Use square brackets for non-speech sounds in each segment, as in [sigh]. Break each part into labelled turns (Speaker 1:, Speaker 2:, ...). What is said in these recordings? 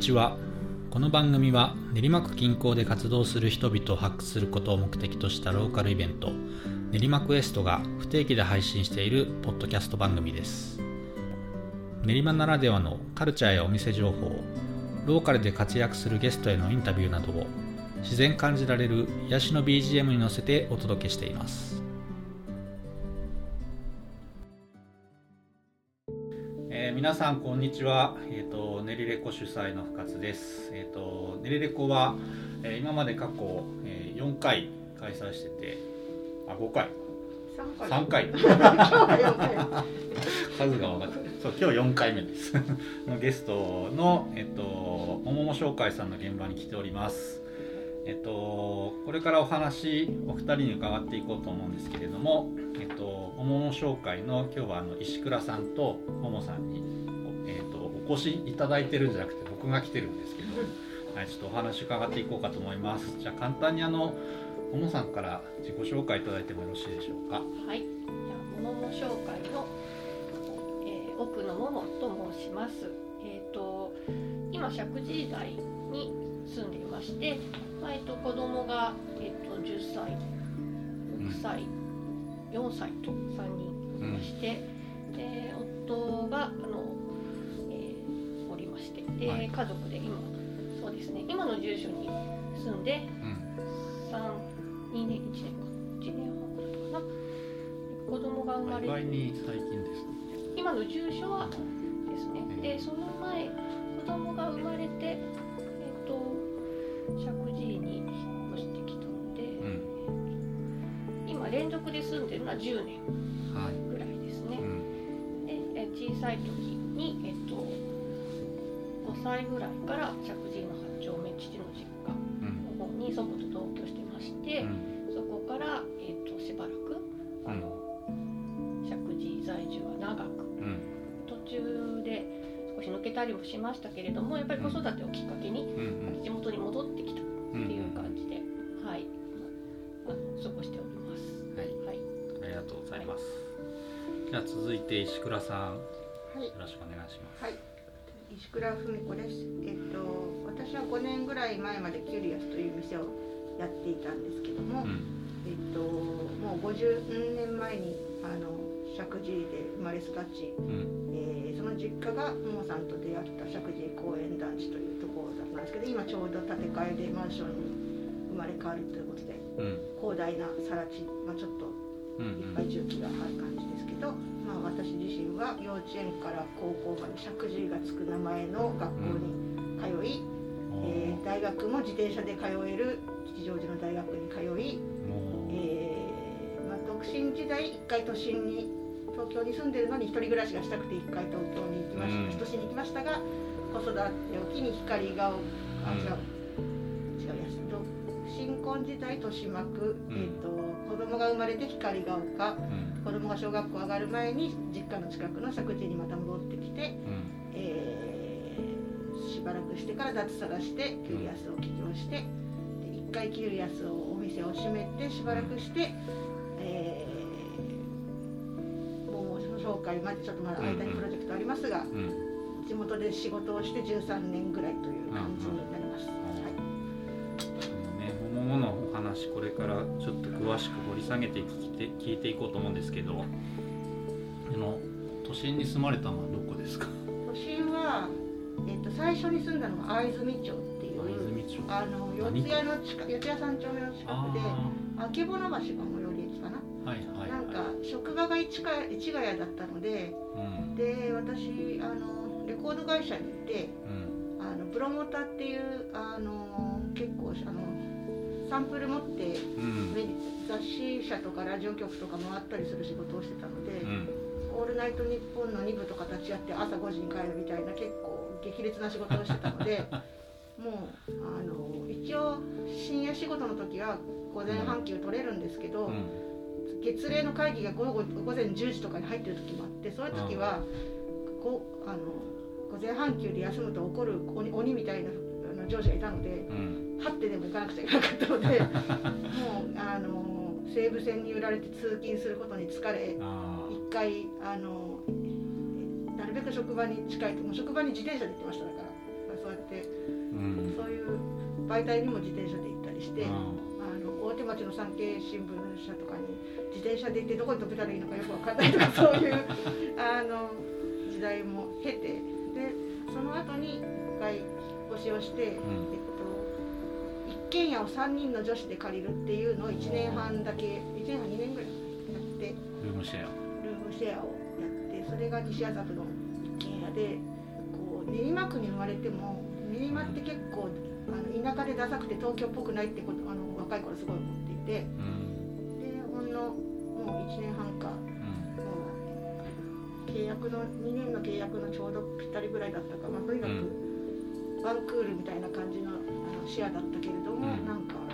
Speaker 1: ちは。この番組は練馬区近郊で活動する人々を発掘することを目的としたローカルイベント練馬クエストが不定期で配信しているポッドキャスト番組です。練馬ならではのカルチャーやお店情報ローカルで活躍するゲストへのインタビューなどを自然感じられる癒しの BGM に乗せてお届けしています。皆さんこんにちは、えーと、練りレコ主催の深津です、えーと、練りレコは、えー、今まで過去、えー、4回開催しててあ5回。3 [laughs] 回。数が分かってそう今日4回目です。の [laughs] ゲストの、えっと、ももも紹介さんの現場に来ておりますえっと、これからお話お二人に伺っていこうと思うんですけれども、えっと、ももも紹介の今日はあの石倉さんとももさんに、えっと、お越しいただいてるんじゃなくて僕が来てるんですけど、はい、ちょっとお話伺っていこうかと思います。じゃあ簡単にあのももさんから自己紹介いただいてもよろしいでしょうか？
Speaker 2: はい。じゃあももも紹介の、えー、奥のももと申します。えっ、ー、と今石神井台に住んでいましてまあ、えっと、子供が、えっと、10歳6歳、うん、4歳と3人いまして、うん、で夫があの、えー、おりましてで、はい、家族で今そうですね今の住所に住んで、うん、2年1年か1年半ぐらいかな。子供が生まれ
Speaker 1: て最近です。
Speaker 2: 今の住所はですね、でその前子供が生まれてえっと石神井に引っ越してきたので、うん、今連続で住んでるのは10年ぐらいですね、はい、で小さい時に、えっと、5歳ぐらいから石神井の八丁目父の実家の方に祖母と同居してまして、うん、そこから、えっと、しばらくあの、石神井在住は長く、途中で少し抜けたりもしましたけれどもやっぱり子育てをきっかけに地元に戻ってきたっていう感じで、はい、まあ、過ごしております。
Speaker 1: はい、はい、ありがとうございます。じゃあ続いて石倉さん、はい、よろしくお願いします。はい。
Speaker 3: 石倉文子です。えっと私は5年ぐらい前までキュリアスという店をやっていたんですけども、うん、えっともう50年前にあの石神井で生まれ育ち、うん、えー、その実家がももさんと出会った石神井公園団地というところだったんですけど今ちょうど建て替えでマンションに生まれ変わるということで、うん、広大な更地、まあ、ちょっといっぱい重機がある感じですけど、まあ、私自身は幼稚園から高校まで石神井がつく名前の学校に通い、うん、えー、大学も自転車で通える吉祥寺の大学に通い、えーまあ、独身時代一回都心に東京に住んでるのに一人暮らしがしたくて一回東京に行きました、都心に行きましたが子育てを機に光があ違う、違うや新婚時代豊島区、えーと、子供が生まれて光が丘、うん、子供が小学校上がる前に実家の近くの石神井にまた戻ってきて、うん、えー、しばらくしてから脱サラしてキュリアスを起業してで一回キュリアスをお店を閉めてしばらくして、紹介までちょっとまだ間にプロジェクトありますが、地元で仕事をして13年ぐらいという感じになります。
Speaker 1: ね、桃のお話これからちょっと詳しく掘り下げて聞いて聞いていこうと思うんですけどあの都心に住まれたのはどこですか？
Speaker 3: 都心は、えっと、最初に住んだのが藍住町っていうあの四谷の近四谷三丁目の近くであけぼの橋がか職場が市ヶ市ヶ谷だったので、うん、で私あのレコード会社にいて、うん、あのプロモーターっていうあの結構あのサンプル持って、うん、雑誌社とかラジオ局とか回ったりする仕事をしてたので「オールナイトニッポン」の2部とか立ち会って朝5時に帰るみたいな結構激烈な仕事をしてたので [laughs] もうあの一応深夜仕事の時は午前半休取れるんですけど。うん月例の会議が午後午前10時とかに入ってる時もあってそういう時はこあの午前半休で休むと怒る鬼鬼みたいなあの上司がいたので、うん、はってでも行かなくちゃいけなかったので [laughs] もうあの西武線に揺られて通勤することに疲れ一回あのなるべく職場に近いもう職場に自転車で行ってましただからそうやって、うん、そういう媒体にも自転車で行ったりして、あの大手町の産経新聞社とかに自転車で行ってどこに飛べたらいいのかよく分かんないとかそういう [laughs] あの時代も経てでその後に一回引っ越しをして、うん、えっと、一軒家を3人の女子で借りるっていうのを1年半だけ1年半2年ぐらいやって
Speaker 1: ルームシェア
Speaker 3: ルームシェアをやってそれが西麻布の一軒家でこう練馬区に生まれても練馬って結構あの田舎でダサくて東京っぽくないってことあの若い頃すごい思っていて、うん、でほんのもう1年半か、うん、もう契約の2年の契約のちょうどぴったりぐらいだったか、まあ、とにかくワンクールみたいな感じのあのシェアだったけれども、うん、なんかあ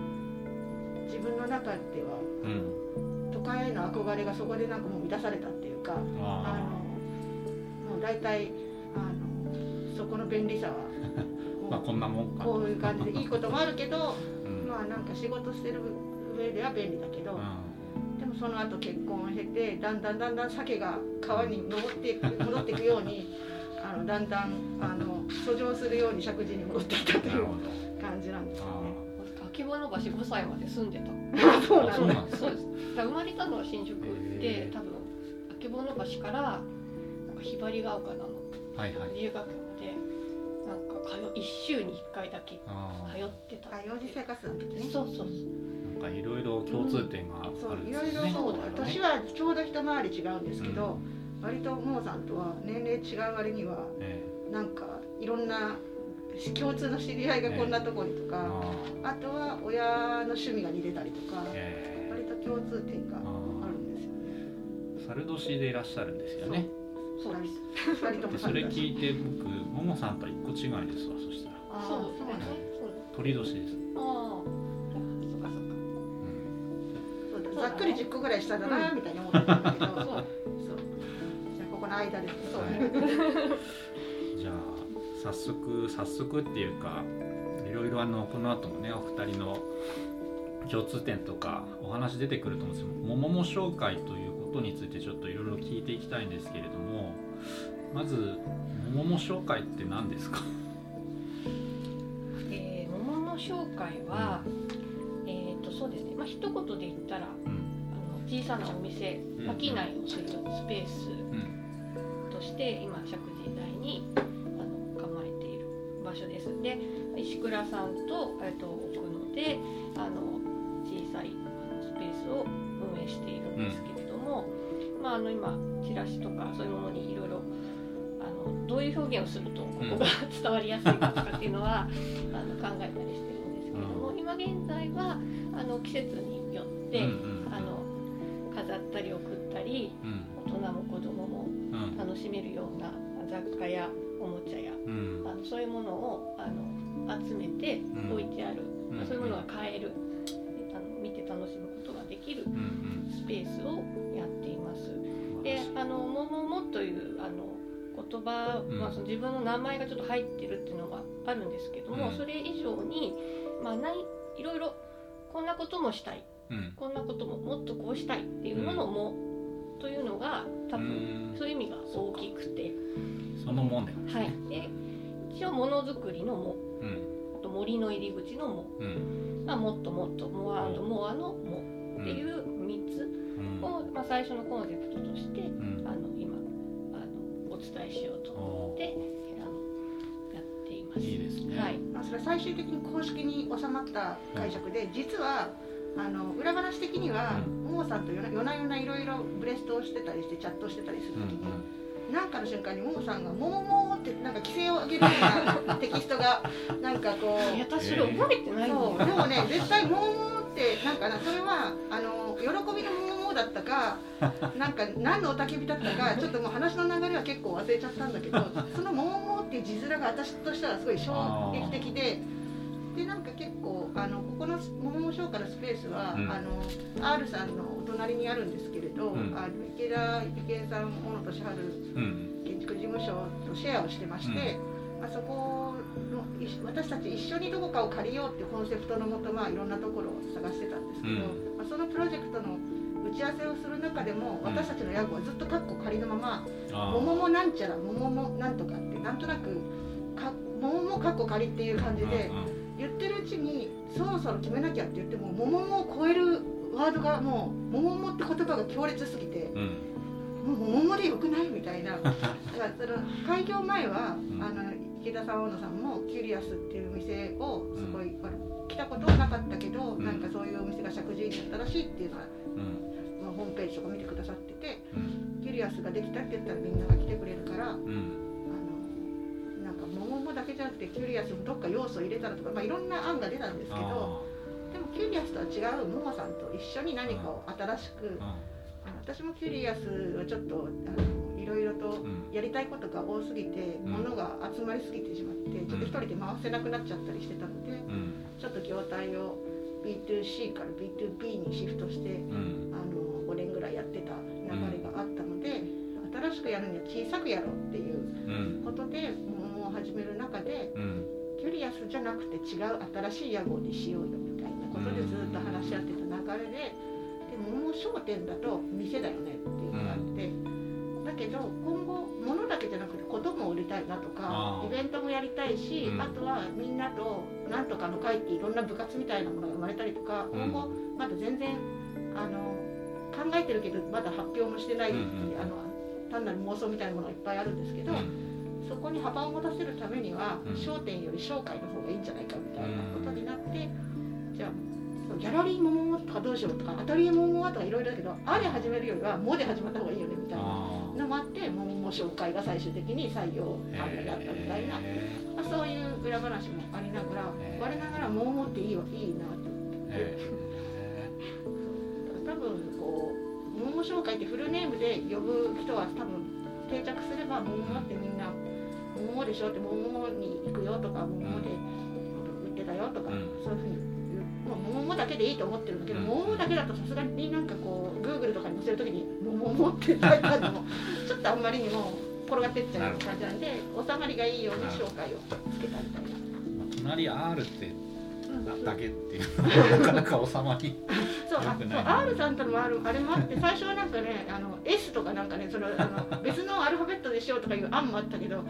Speaker 3: の自分の中では、都会への憧れがそこでなんかもう満たされたっていうかあのもう大体あのそこの便利さは [laughs]
Speaker 1: まあこんなもんか。
Speaker 3: こういう感じでいいこともあるけど、うん、まあなんか仕事してる上では便利だけど、うん、でもその後結婚を経てだんだんだんだん鮭が川に登っていく戻ってい [laughs] くようにあのだんだんあの遡上するように石神井に戻っていったという感じなんですよね。
Speaker 2: 秋葉橋5歳まで住んで
Speaker 3: た。そうなんです。
Speaker 2: そうです。生まれたのは新宿で、多分秋葉橋からなんかひばりが丘なの、はいはい、自由学通一週に1回だけ通ってた
Speaker 3: あ幼児生活の時ね。
Speaker 2: そうそうそう。
Speaker 1: なんかいろいろ共通点があるんですね、うん、そういろいろ
Speaker 3: 年はちょうど一回り違うんですけど、うん、割とモーさんとは年齢違う割には、ええ、なんかいろんな共通の知り合いがこんなとこにとか、え、あとは親の趣味が似てたりとか、割と共通点があるんですよね。
Speaker 1: 猿年でいらっしゃるんですよね。
Speaker 3: そう。です。2人とも
Speaker 1: それ聞いて僕ももさんとは一個違いですわそしたら。
Speaker 2: あそうそうね。
Speaker 1: 鳥年です。
Speaker 2: ああそっかそっか、
Speaker 3: うん、そうざっくり10個ぐらい下だなみたいに思ってたんだけど、じゃあここの間です。そう。ね [laughs]
Speaker 1: じゃあ早速早速っていうかいろいろあのこの後もねお二人の共通点とかお話出てくると思うんですけど「ももも紹介」ということについてちょっといろいろ聞いていきたいんですけれどもまず「ももも紹介」って何ですか？
Speaker 2: えー、ももも紹介は、うん、えっ、とそうですね。まあ一言で言ったら、うん、あの小さなお店商いをするスペースとして、今石神井台にあの構えている場所です。で石倉さんと,、えー、と奥野であの小さいスペースを運営しているんですけど、も、まあ、あの今チラシとかそういうものにあのどういう表現をするとここが伝わりやすいかとかっていうのは、あの考えたりしてるんですけれども、今現在はあの季節によって、あの飾ったり送ったり、大人も子供も楽しめるような雑貨やおもちゃや、あのそういうものをあの集めて置いてある、まあ、そういうものが買える。あの見て楽しむことができるスペースをやっています。であの「ももも」というあの言葉、うん、まあ、その自分の名前がちょっと入ってるっていうのがあるんですけども、うん、それ以上に、まあ、ないいろいろこんなこともしたい、うん、こんなことももっとこうしたいっていうのの「も」というのが多分そういう意味が大きくて。
Speaker 1: そのもん
Speaker 2: で、はい、で一応ものづくりの「も」あと森の入り口の「も」まあ、もっともっとモアモアの「も」っていう3つを、まあ、最初のコンセプトとして、伝えしようと。思ってあのやっています。
Speaker 1: いいですね、
Speaker 3: はい。まあ、それは最終的に公式に収まった解釈で、実はあの裏話的には、ももさんと夜な夜ないろいろブレストをしてたりしてチャットしてたりする時に。なんかの瞬間にももさんが「ももも」ってなんか規制を上げるような [laughs] テキストがなんかこう
Speaker 2: いや私覚えてない
Speaker 3: そう。でもね絶対「ももも」ってなんかなそれはあの喜びのももだったか [laughs] なんか何の雄たけびだったかちょっともう話の流れは結構忘れちゃったんだけど [laughs] その「ももも」っていう字面が私としてはすごい衝撃的で。でなんか結構あのここの「ももも商家」のスペースは、うん、あの R さんのお隣にあるんですけれど、うん、あの池田池江さん小野俊治建築事務所とシェアをしてまして、うん、あそこの私たち一緒にどこかを借りようっていうコンセプトのもと、まあ、いろんなところを探してたんですけど、まあ、そのプロジェクトの打ち合わせをする中でも私たちの屋号はずっとカッコ仮のまま「もももなんちゃらもももなんとか」ってなんとなくか桃もかっこ仮っていう感じで言ってるうちにそろそろ決めなきゃって言っても桃も超えるワードがもう桃もって言葉が強烈すぎて、うん、もう桃でよくないみたいな。[laughs] だからその開業前は、うん、あの池田さん大野さんもキュリアスっていう店をすごい、うん、来たことはなかったけど、うん、なんかそういうお店が石神井にあったらしいっていうのは、ホームページとか見てくださってて、キュリアスができたって言ったらみんなが来てくれるから。桃もだけじゃなくてキュリアスもどっか要素を入れたらとか、まあ、いろんな案が出たんですけどでもキュリアスとは違うももさんと一緒に何かを新しく私もキュリアスはちょっとあのいろいろとやりたいことが多すぎて、うん、物が集まりすぎてしまってちょっと一人で回せなくなっちゃったりしてたので、うん、ちょっと業態を B2C から B2B にシフトして、うん、あの5年ぐらいやってた流れがあったので、新しくやるには小さくやろうっていうことで、桃を始める中で、キュリアスじゃなくて違う新しい屋号にしようよみたいなことでずっと話し合ってた流れで。桃商店だと店だよねっていうのがあって、うん、だけど今後物だけじゃなくて子供を売りたいなとかイベントもやりたいし、うん、あとはみんなとなんとかの会っていろんな部活みたいなものが生まれたりとか、うん、今後まだ全然あの考えてるけどまだ発表もしてない、うんうん、あの単なる妄想みたいなものがいっぱいあるんですけど。そこに幅を持たせるためには、商店より商会の方がいいんじゃないかみたいなことになって、じゃあギャラリー桃とかどうしようとかアトリエ桃とかいろいろだけどあで始めるよりはもで始まった方がいいよねみたいなのもあって桃紹介が最終的に採用案になったみたいな、まあ、そういう裏話もありながら我ながら桃っていいわいいなと思って。多分こう桃紹介ってフルネームで呼ぶ人は多分定着すれば桃ってみんな桃でしょって桃に行くよとか桃で売ってたよとか、そういうふうにもう桃だけでいいと思ってるんだけど、桃だけだとさすがになんかこうグーグルとかに載せる時に「桃」って書いてあるのも [laughs] ちょっとあんまりにも転がってっちゃう感じなんで収まりがいいように紹介をつけたみたいな。
Speaker 1: 隣 R ってだけっていうなかなか収まり
Speaker 3: そうあそう R さんとのもあるあれもあって最初はなんかねあの S とかなんかねそのあの別のアルファベットでしようとかいう案もあったけど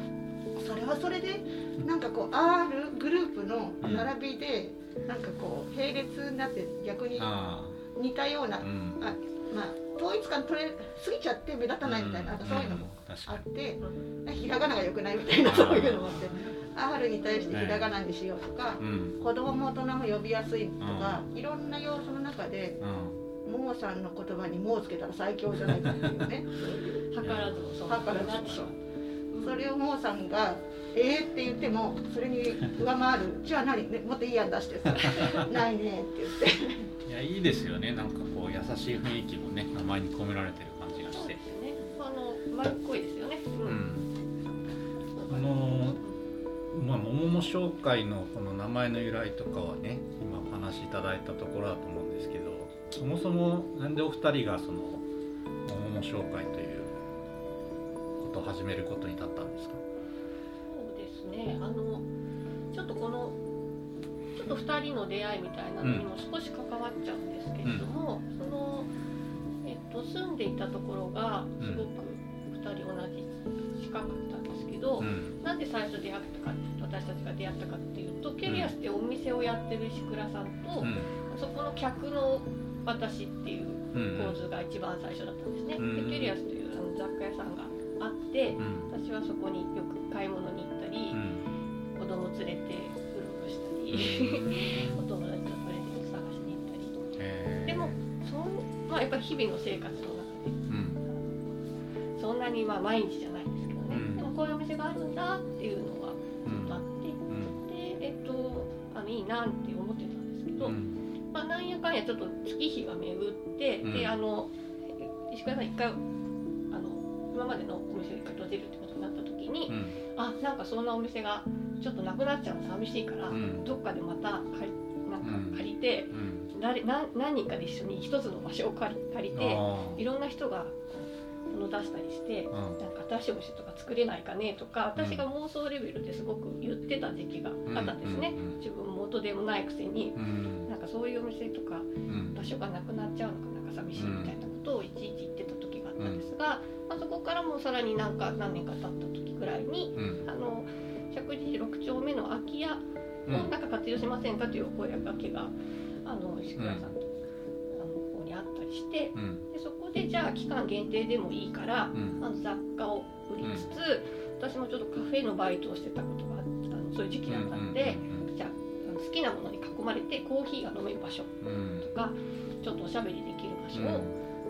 Speaker 3: それはそれでなんかこう R グループの並びで、なんかこう並列になって逆に似たような、あまあ統一感取れすぎちゃって目立たないみたいな,、なんかそういうのもあって、ひらがなが良くないみたいなそういうのもあって R に対してひらがなにしようとか、子供も大人も呼びやすいとか、いろんな要素の中で。ももさんの言葉に「も」をつけたら最強じゃないかっていうね。[laughs]
Speaker 2: 図らずも
Speaker 3: そう。図らずもそう。それをもうさんが「ええー、って言ってもそれに上回る「じゃあ何、ね、もっといい案出してさ。[laughs] ないね」って言って。
Speaker 1: いやいいですよね。なんかこう優しい雰囲気もね名前に込められてる感じがして。
Speaker 2: ね。あの丸っこいですよね。うん、
Speaker 1: あのまあ桃も紹介のこの名前の由来とかはね今お話しいただいたところだと思うんですけどそもそもなんでお二人がその桃も紹介ということを始めることになったんですか？
Speaker 2: そうですね。あのちょっとこのと2人の出会いみたいなのにも少し関わっちゃうんですけれども、うん、その、えっと、住んでいたところがすごく2人同じ近かったんですけど、うん、なんで最初出会ったか私たちが出会ったかっていうと、キャリアスってお店をやってる石倉さんと、うん、そこの客の私っていう構図が一番最初だったんですね。でキャリアスというあの雑貨屋さんがあって、私はそこによく買い物に行ったり、子供連れて [laughs] お友達とプレゼント探しに行ったり。でもそん、まあ、やっぱり日々の生活の中で、そんなにまあ毎日じゃないんですけどね、でもこういうお店があるんだっていうのはずっとあって、でえっとあのいいなって思ってたんですけど、まあ、なんやかんやちょっと月日が巡って、であの石川さん一回今までのお店が閉じるってことになった時に、うん、あなんかそんなお店がちょっとなくなっちゃうの寂しいから、うん、どっかでまた借りなん。か借りて、うん、誰何何人かで一緒に一つの場所を借り借りていろんな人が物出したりして、うん、なんか新しいお店とか作れないかねとか私が妄想レベルですごく言ってた時期があったんですね、自分元でもないくせに、うん、なんかそういうお店とか場所がなくなっちゃうのかなんか寂しいみたいなことをいちいち言ってた時ったんですが、まあ、そこからもさらになんか何年か経った時ぐらいに、あの石石神井6丁目の空き家をなんか活用しませんかというお声がけがあの石倉さんと、あの方にあったりして、でそこでじゃあ期間限定でもいいから、あの雑貨を売りつつ、私もちょっとカフェのバイトをしてたことがあったのそういう時期だったので、じゃあ好きなものに囲まれてコーヒーが飲める場所とか、ちょっとおしゃべりできる場所を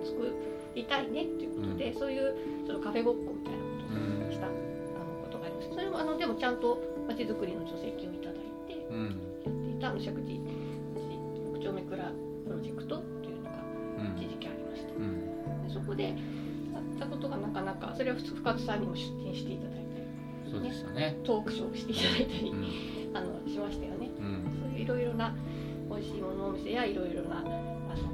Speaker 2: 作りたいねっていうことで、そういうちょっとカフェごっこみたいなことをした、あのことがありましたそれもあのでもちゃんとまちづくりの助成金をいただいてやっていた石神井六丁目蔵プロジェクトっていうのが一時期ありました、でそこでやったことがなかなかそれは深津さんにも出展していただいたり、
Speaker 1: そうでしたね。
Speaker 2: トークショーをしていただいたり、あのしましたよね、そういういろいろな美味しいものお店やいろいろなあの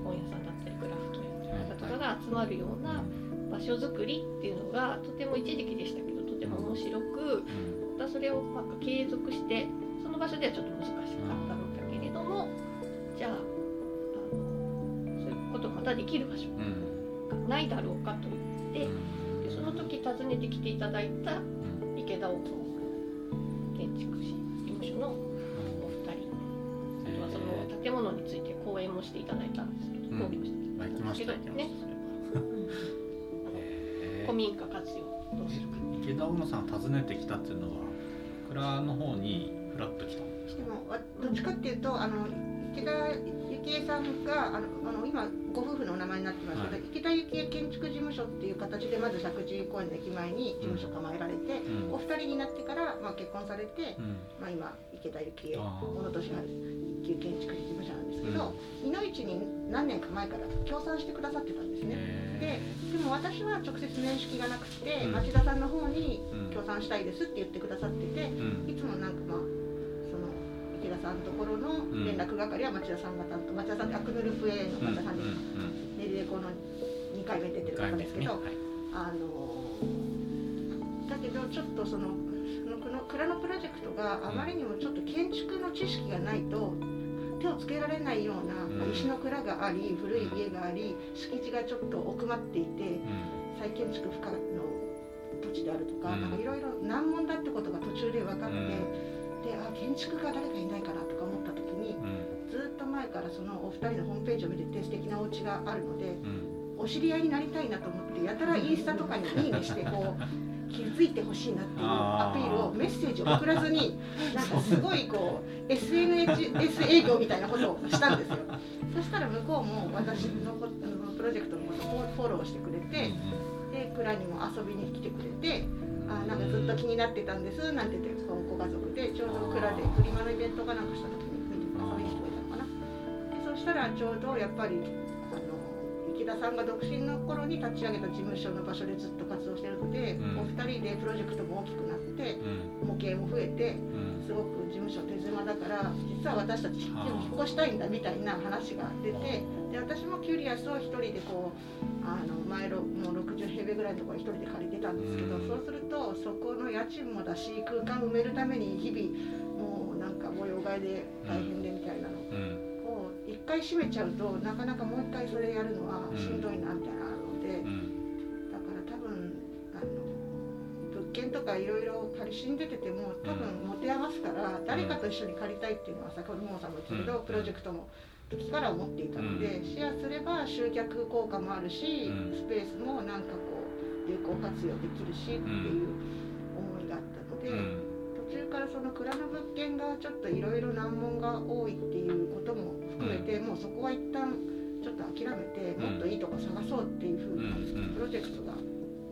Speaker 2: 本屋さんだったりクラフトや方とかが集まるような場所づくりっていうのがとても一時期でしたけどとても面白く、またそれをまあ継続してその場所ではちょっと難しかったのだけれどもじゃああのそういうことまたできる場所がないだろうかと言って、でその時訪ねてきていただいた池田大友建築士事務所のお二人、あとはその建物について講演もしていただいたんですけど、講義もしていただいたんですけどね。[laughs] 古民家活用どうするか。
Speaker 1: 池田大野さん訪ねてきたっていうのは蔵の方にフラッと来た
Speaker 3: でもどっちかっていうとあの池田幸恵さんがあのあの今ご夫婦のお名前になってますけど、はい、池田幸恵建築事務所っていう形でまず石神井公園の駅前に事務所構えられて、うん、お二人になってから、まあ、結婚されて、うん、まあ、今池田幸恵小野俊一級建築事務所なんですけど、うん、いの一に何年か前から協賛してくださってたんですね。ででも私は直接面識がなくて、町田さんの方に協賛したいですって言ってくださってて、いつもなんかまあ池田さんのところの連絡係は町田さんが担当町田さんってアクヌルプ A の町田さんで、ネリレコの2回目出てる方ですけど、ね。はい、あのだけどちょっとそのその蔵のプロジェクトがあまりにもちょっと建築の知識がないと手をつけられないような石の蔵があり古い家があり敷地がちょっと奥まっていて再建築不可の土地であるとかいろいろ難問だってことが途中で分かって。であ建築家誰かいないかなとか思った時に、うん、ずっと前からそのお二人のホームページを見てて素敵なお家があるので、うん、お知り合いになりたいなと思ってやたらインスタとかにいいねしてこう。気づいてほしいなっていうアピールをメッセージを送らずに [laughs] なんかすごいこう SNS 営業みたいなことをしたんですよ。そしたら向こうも私のプロジェクトのことをフォローしてくれてで蔵にも遊びに来てくれてあなんかずっと気になってたんですなんて言ってご家族でちょうど蔵でフリマのイベントかなんかした時に遊びに来てくれたのかな。でそしたらちょうどやっぱり池田さんが独身の頃に立ち上げた事務所の場所でずっと活動してるので、うん、お二人でプロジェクトも大きくなって、うん、模型も増えて、すごく事務所手狭だから実は私たち引っ越したいんだみたいな話が出てで私もキュリアスを一人でこうあの前のもう60平米ぐらいのところ一人で借りてたんですけど、そうするとそこの家賃もだし空間埋めるために日々もうなんか模様替えで大変でみたいなのを一回閉めちゃうとなかなかもう一回それやるのはしんどいなみたいなので、だから多分あの物件とかいろいろ借り死んでてても多分持て余すから誰かと一緒に借りたいっていうのは先ほどもさんも言ったけど、プロジェクトも。時から思っていたので、シェアすれば集客効果もあるし、スペースもなんかこう有効活用できるしっていう思いがあったので、途中からその蔵の物件がちょっといろいろ難問が多いっていうことも含めて、もうそこは一旦ちょっと諦めてもっといいとこ探そうっていうふうなプロジェクトが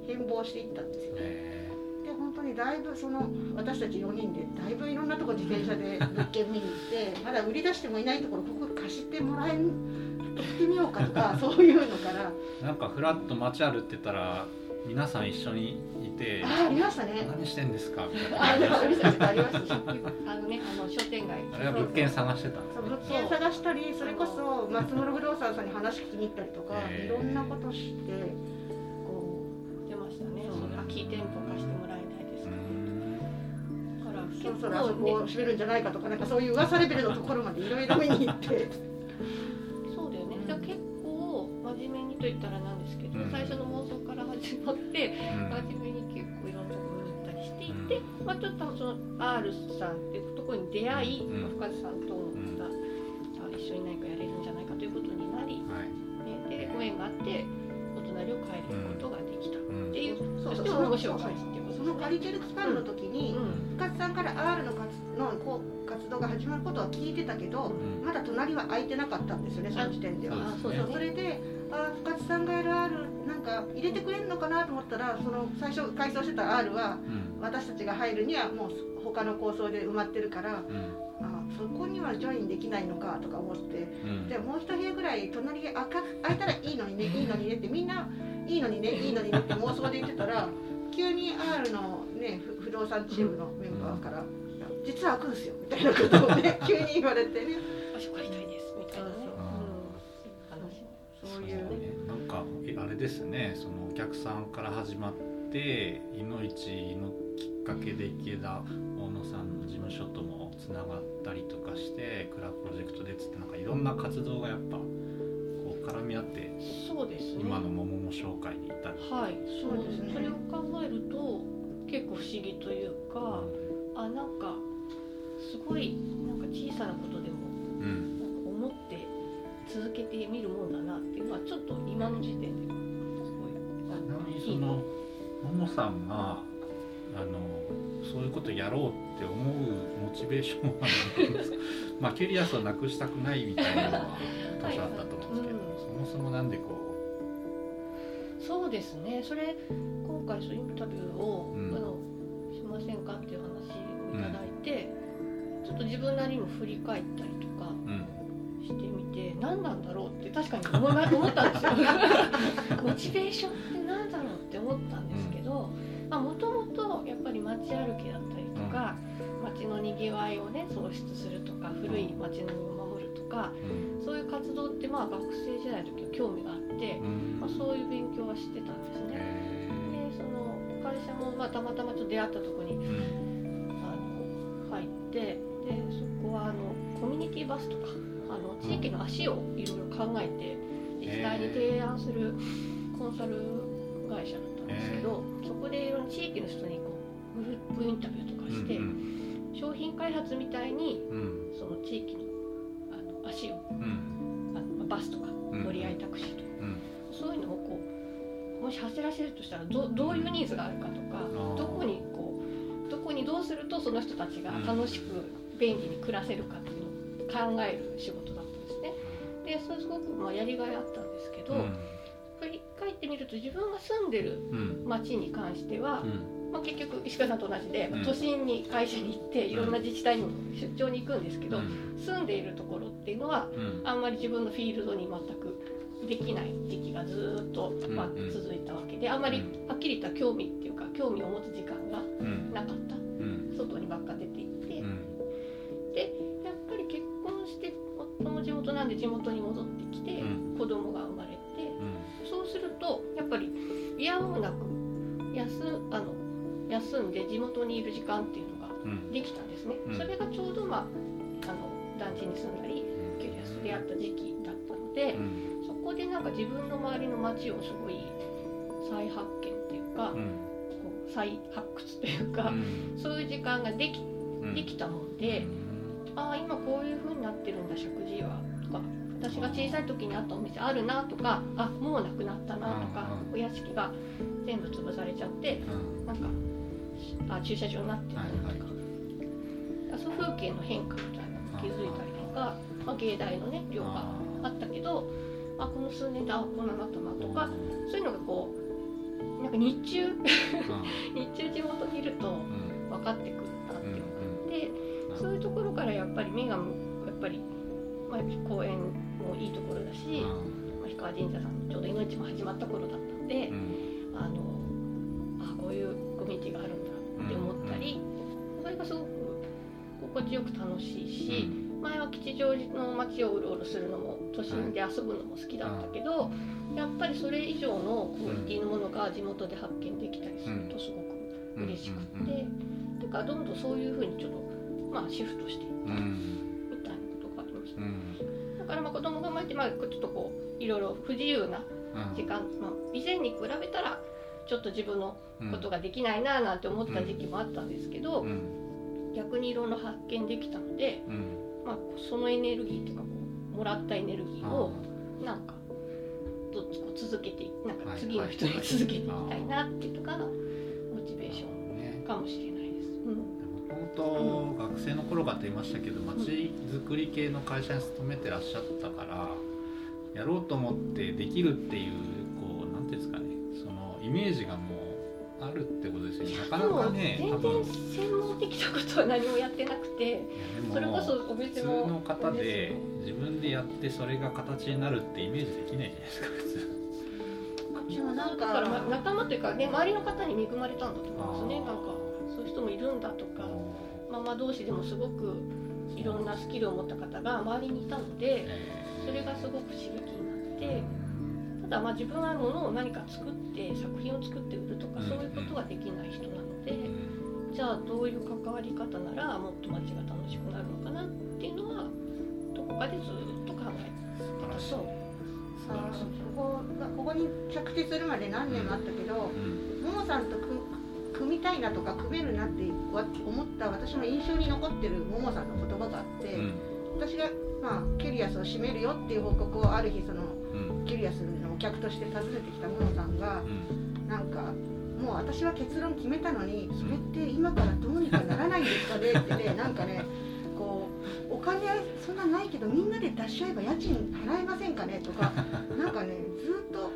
Speaker 3: 変貌していったんですよ。で本当にだいぶその私たち4人でだいぶいろんなとこ自転車で [laughs] 物件見に行ってまだ売り出してもいないところここ貸してもらえん行ってみようかとか [laughs] そういうのから。
Speaker 1: なんかフラッと街歩ってたら皆さん一緒にいて
Speaker 3: あありましたね。
Speaker 1: 何してんですかみたいな。
Speaker 3: あありましたありましたあのねあの商店街。
Speaker 1: あれは物件探してた。んです
Speaker 3: 物件探したりそれこそ松室不動産さんに話聞きに行ったりとかいろんなことして
Speaker 2: こう出ましたね。空き店舗貸してもらえないですか
Speaker 3: からそろそろあそこを閉めるんじゃないかとかなんかそういう噂レベルのところまでいろいろ見に行って。
Speaker 2: そうだよね。じゃ結構真面目にと言ったらなんですけど、最初の妄想から始まって、真面目に結構いろんなところに行ったりしていて、で、まあ、ちょっとその R さんっていうところに出会い、うん、深津さんとまた、うん、一緒に何かやれるんじゃないかということになり、はい、ね、でご縁があってお隣を変えることができたっていう、うん、そうそして面白いっていう
Speaker 3: その借りてる期間の時に、深津さんから R の活のこう活動が始まることは聞いてたけど、まだ隣は空いてなかったんですよねその時点では。そうそうそれであ深津さんがやる R なんか入れてくれるのかなと思ったらその最初改装してた R は、私たちが入るにはもう他の構想で埋まってるから、うん、あそこにはジョインできないのかとか思って、うん、でもう一部屋ぐらい隣で空いたらいいのにね [laughs] いいのにねってみんないいのにねいいのにねって妄想で言ってたら [laughs] 急に R の、ね、不動産チームのメンバーから「実は開くんですよ」みたいなことをね [laughs] 急に言われて
Speaker 2: ね。
Speaker 1: そういう。なんかあれですね。そのお客さんから始まっていのいちのきっかけで池田大野さんの事務所ともつながったりとかしてクラプロジェクトでつってなんかいろんな活動がやっぱこう絡み合って
Speaker 2: そうです、ね、
Speaker 1: 今の桃も紹介に至る
Speaker 2: はい。そうですね。それを考えると結構不思議というか、うん、あなんかすごいなんか小さなことでも、うん、なんか思って続けてみるもんだなっていうのはちょっと今の時点で。はすごい
Speaker 1: いいなももさんがあのそういうことやろうって思うモチベーションは何ですか？[laughs] まあキュリアスをなくしたくないみたいなのは当初あったと思うんですけど、はいうん、そもそもなんでこ
Speaker 2: う？そうですね。それ今回そうインタビューを、うん、あのしませんかっていう話をいただいて、うん、ちょっと自分なりにも振り返ったりとか、してみて何なんだろうって確かに思思ったんですよ。[laughs] モチベーションって何だろうって思ったんですけどもともとやっぱり街歩きだったりとか、うん、街のにぎわいをね創出するとか古い街並みを守るとか、うん、そういう活動ってまあ学生時代の時は興味があって、うん、まあ、そういう勉強はしてたんですね。でその会社もまあたまたまちょっと出会ったとこに、あの入ってでそこはあのコミュニティバスとかあの地域の足をいろいろ考えて自治体に提案するコンサル会社だったんですけど、そこでいろんな地域の人にこうグループインタビューとかして、うんうん、商品開発みたいに、うん、その地域のあの足を、うん、あのバスとか乗り合いタクシーとか、うん、そういうのをこうもし走らせるとしたらどどういうニーズがあるかとか、どこにこうどこにどうするとその人たちが楽しく便利に暮らせるかっていう考える仕事だったんですね。でそれすごくまあやりがいあったんですけど、振り返ってみると自分が住んでる町に関しては、まあ、結局石川さんと同じで、都心に会社に行っていろんな自治体にも出張に行くんですけど、住んでいるところっていうのは、あんまり自分のフィールドに全くできない時期がずっと、まあ、続いたわけであんまりはっきり言った興味っていうか興味を持つ時間がなかった、外にばっ元なんで地元に戻ってきて、子供が生まれて。そうするとやっぱりいやおうなく休あの休んで地元にいる時間っていうのができたんですね、うん、それがちょうど、まあ、あの団地に住んだりキュリアスであった時期だったので、うん、そこでなんか自分の周りの街をすごい再発見っていうか、うん、こう再発掘というか、そういう時間ができできたので、ああ今こういう風になってるんだ食事は。とか私が小さい時にあったお店あるなとかあもうなくなったなとか、お屋敷が全部潰されちゃって、なんかあ駐車場になってるとか、はいはい、そう風景の変化みたいなの気づいたりとか、まあ、芸大のね量があったけどあこの数年であこんなになったなとかそういうのがこうなんか日中 [laughs] 日中地元にいると分かってくるなっていうのがあって、そういうところからやっぱり目がやっぱり、まあ、公園もいいところだし、まあ、氷川神社さんちょうど命も始まった頃だったんで、うん、あのあこういうコミュニティがあるんだって思ったり、うん、それがすごく心地よく楽しいし、うん、前は吉祥寺の街をうろうろするのも都心で遊ぶのも好きだったけど、やっぱりそれ以上のクオリティのものが地元で発見できたりするとすごく嬉しくって、だからどんどんそういうふうにちょっとまあシフトしていった、だからまあ子供が生まれて、まあ、ちょっとこういろいろ不自由な時間、うん、まあ、以前に比べたらちょっと自分のことができないななんて思った時期もあったんですけど、逆にいろんな発見できたので、まあ、そのエネルギーというかこうもらったエネルギーをなんか続けてなんか次の人に続けていきたいなっていうのがモチベーションかもしれないです。
Speaker 1: もともと学生の頃からと言いましたけどまちづくり系の会社に勤めてらっしゃったからやろうと思ってできるっていうこうなんていうんですかねそのイメージがもうあるってことですよね。なかなかね
Speaker 2: 全然専門的なことは何もやってなくてそれこそお
Speaker 1: 店も普通の方で自分でやってそれが形になるってイメージできないじゃないですか普通。
Speaker 2: だから、仲間というか、ね、周りの方に恵まれたんだと思うんですね。なんかそういう人もいるんだとかママ同士でもすごくいろんなスキルを持った方が周りにいたのでそれがすごく刺激になってただまあ自分はものを何か作って作品を作って売るとかそういうことができない人なのでじゃあどういう関わり方ならもっと街が楽しくなるのかなっていうのはどこかでずっと考えてた。そう。
Speaker 3: こここに着地するまで何年もあったけど、ももさんと組みたいなとか組めるなって思った私の印象に残ってるももさんの言葉があって、うん、私が、まあ、キュリアスを閉めるよっていう報告をある日その、うん、キュリアスのお客として訪ねてきたももさんが、うん、なんかもう私は結論決めたのにそれって今からどうにかならないんですかねってね [laughs] なんかねこうお金そんなないけどみんなで出し合えば家賃払えませんかねとかなんかねずっと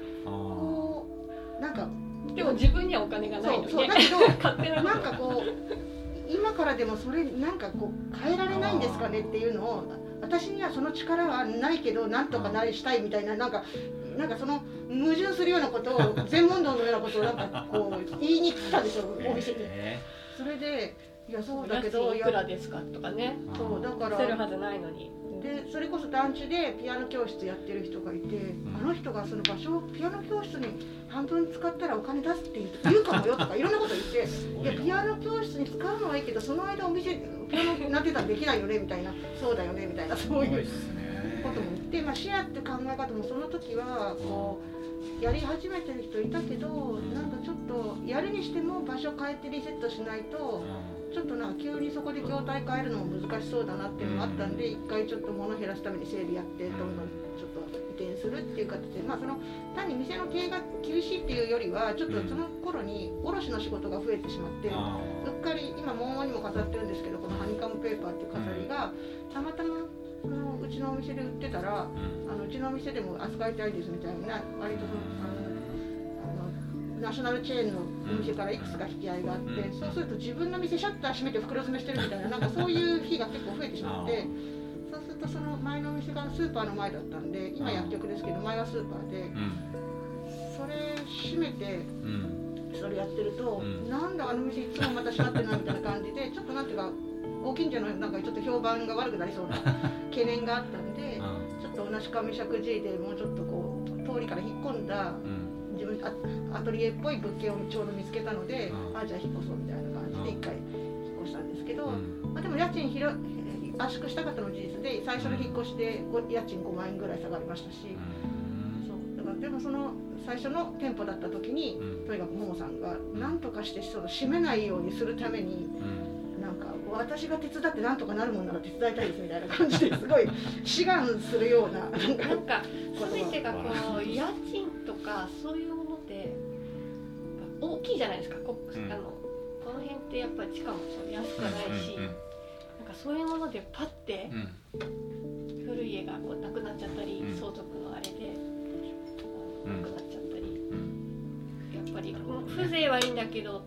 Speaker 2: も自分にはお金がないの
Speaker 3: ね。そうだけどなんかこう今からでもそれなんかこう変えられないんですかねっていうのを私にはその力はないけどなんとかなりしたいみたいななんかなんかその矛盾するようなことを全問答のようなことをなんかこう言いに来たんですよお店で。それでいやそうだけど
Speaker 2: いくらですかとかね。
Speaker 3: そうだから
Speaker 2: せるはずないのに
Speaker 3: でそれこそ団地でピアノ教室やってる人がいて、うん、あの人がその場所をピアノ教室に半分使ったらお金出すって言うかもよとか [laughs] いろんなこと言っていやピアノ教室に使うのはいいけどその間お店ピアノなってたらできないよねみたいな。そうだよねみたいなそういうことも言って、まあ、シェアって考え方もその時はこうやり始めてる人いたけどなんかちょっとやるにしても場所変えてリセットしないと。ちょっとなんか急にそこで業態変えるのも難しそうだなっていうのがあったんで一回ちょっと物減らすために整理やってどんどんちょっと移転するっていう形でまあその単に店の経営が厳しいっていうよりはちょっとその頃に卸の仕事が増えてしまってうっかり今桃にも飾ってるんですけどこのハニカムペーパーっていう飾りがたまたまそのうちのお店で売ってたら、あのうちのお店でも扱いたいですみたいな割とそのあのナショナルチェーンのお店からいくつか引き合いがあって、うん、そうすると自分の店シャッター閉めて袋詰めしてるみたいななんかそういう日が結構増えてしまってそうするとその前のお店がスーパーの前だったんで今薬局ですけど前はスーパーで、うん、それ閉めて、それやってると、うん、なんだあの店いつもまた閉まってないみたいな感じでちょっとなんていうかご近所のなんかちょっと評判が悪くなりそうな [laughs] 懸念があったんで、ちょっと同じ上石寺でもうちょっとこう通りから引っ込んだ、アトリエっぽい物件をちょうど見つけたので、うん、あじゃあ引っ越そうみたいな感じで一回引っ越したんですけど、うん、まあ、でも家賃ひろ圧縮したかったの事実で最初の引っ越しで家賃5万円ぐらい下がりましたし、そう。だからでもその最初の店舗だった時に、とにかくももさんが何とかしてその閉めないようにするために。なんか私が手伝ってなんとかなるもんなら手伝いたいですみたいな感じですごい志願するような
Speaker 2: なんか全てがこう家賃とかそういうものって大きいじゃないですか。こ,、あのこの辺ってやっぱり地価もそう安くないし、なんかそういうものでパッて古い家がこうなくなっちゃったり、相続のあれでなくなっちゃったり、やっぱり風情はいいんだけど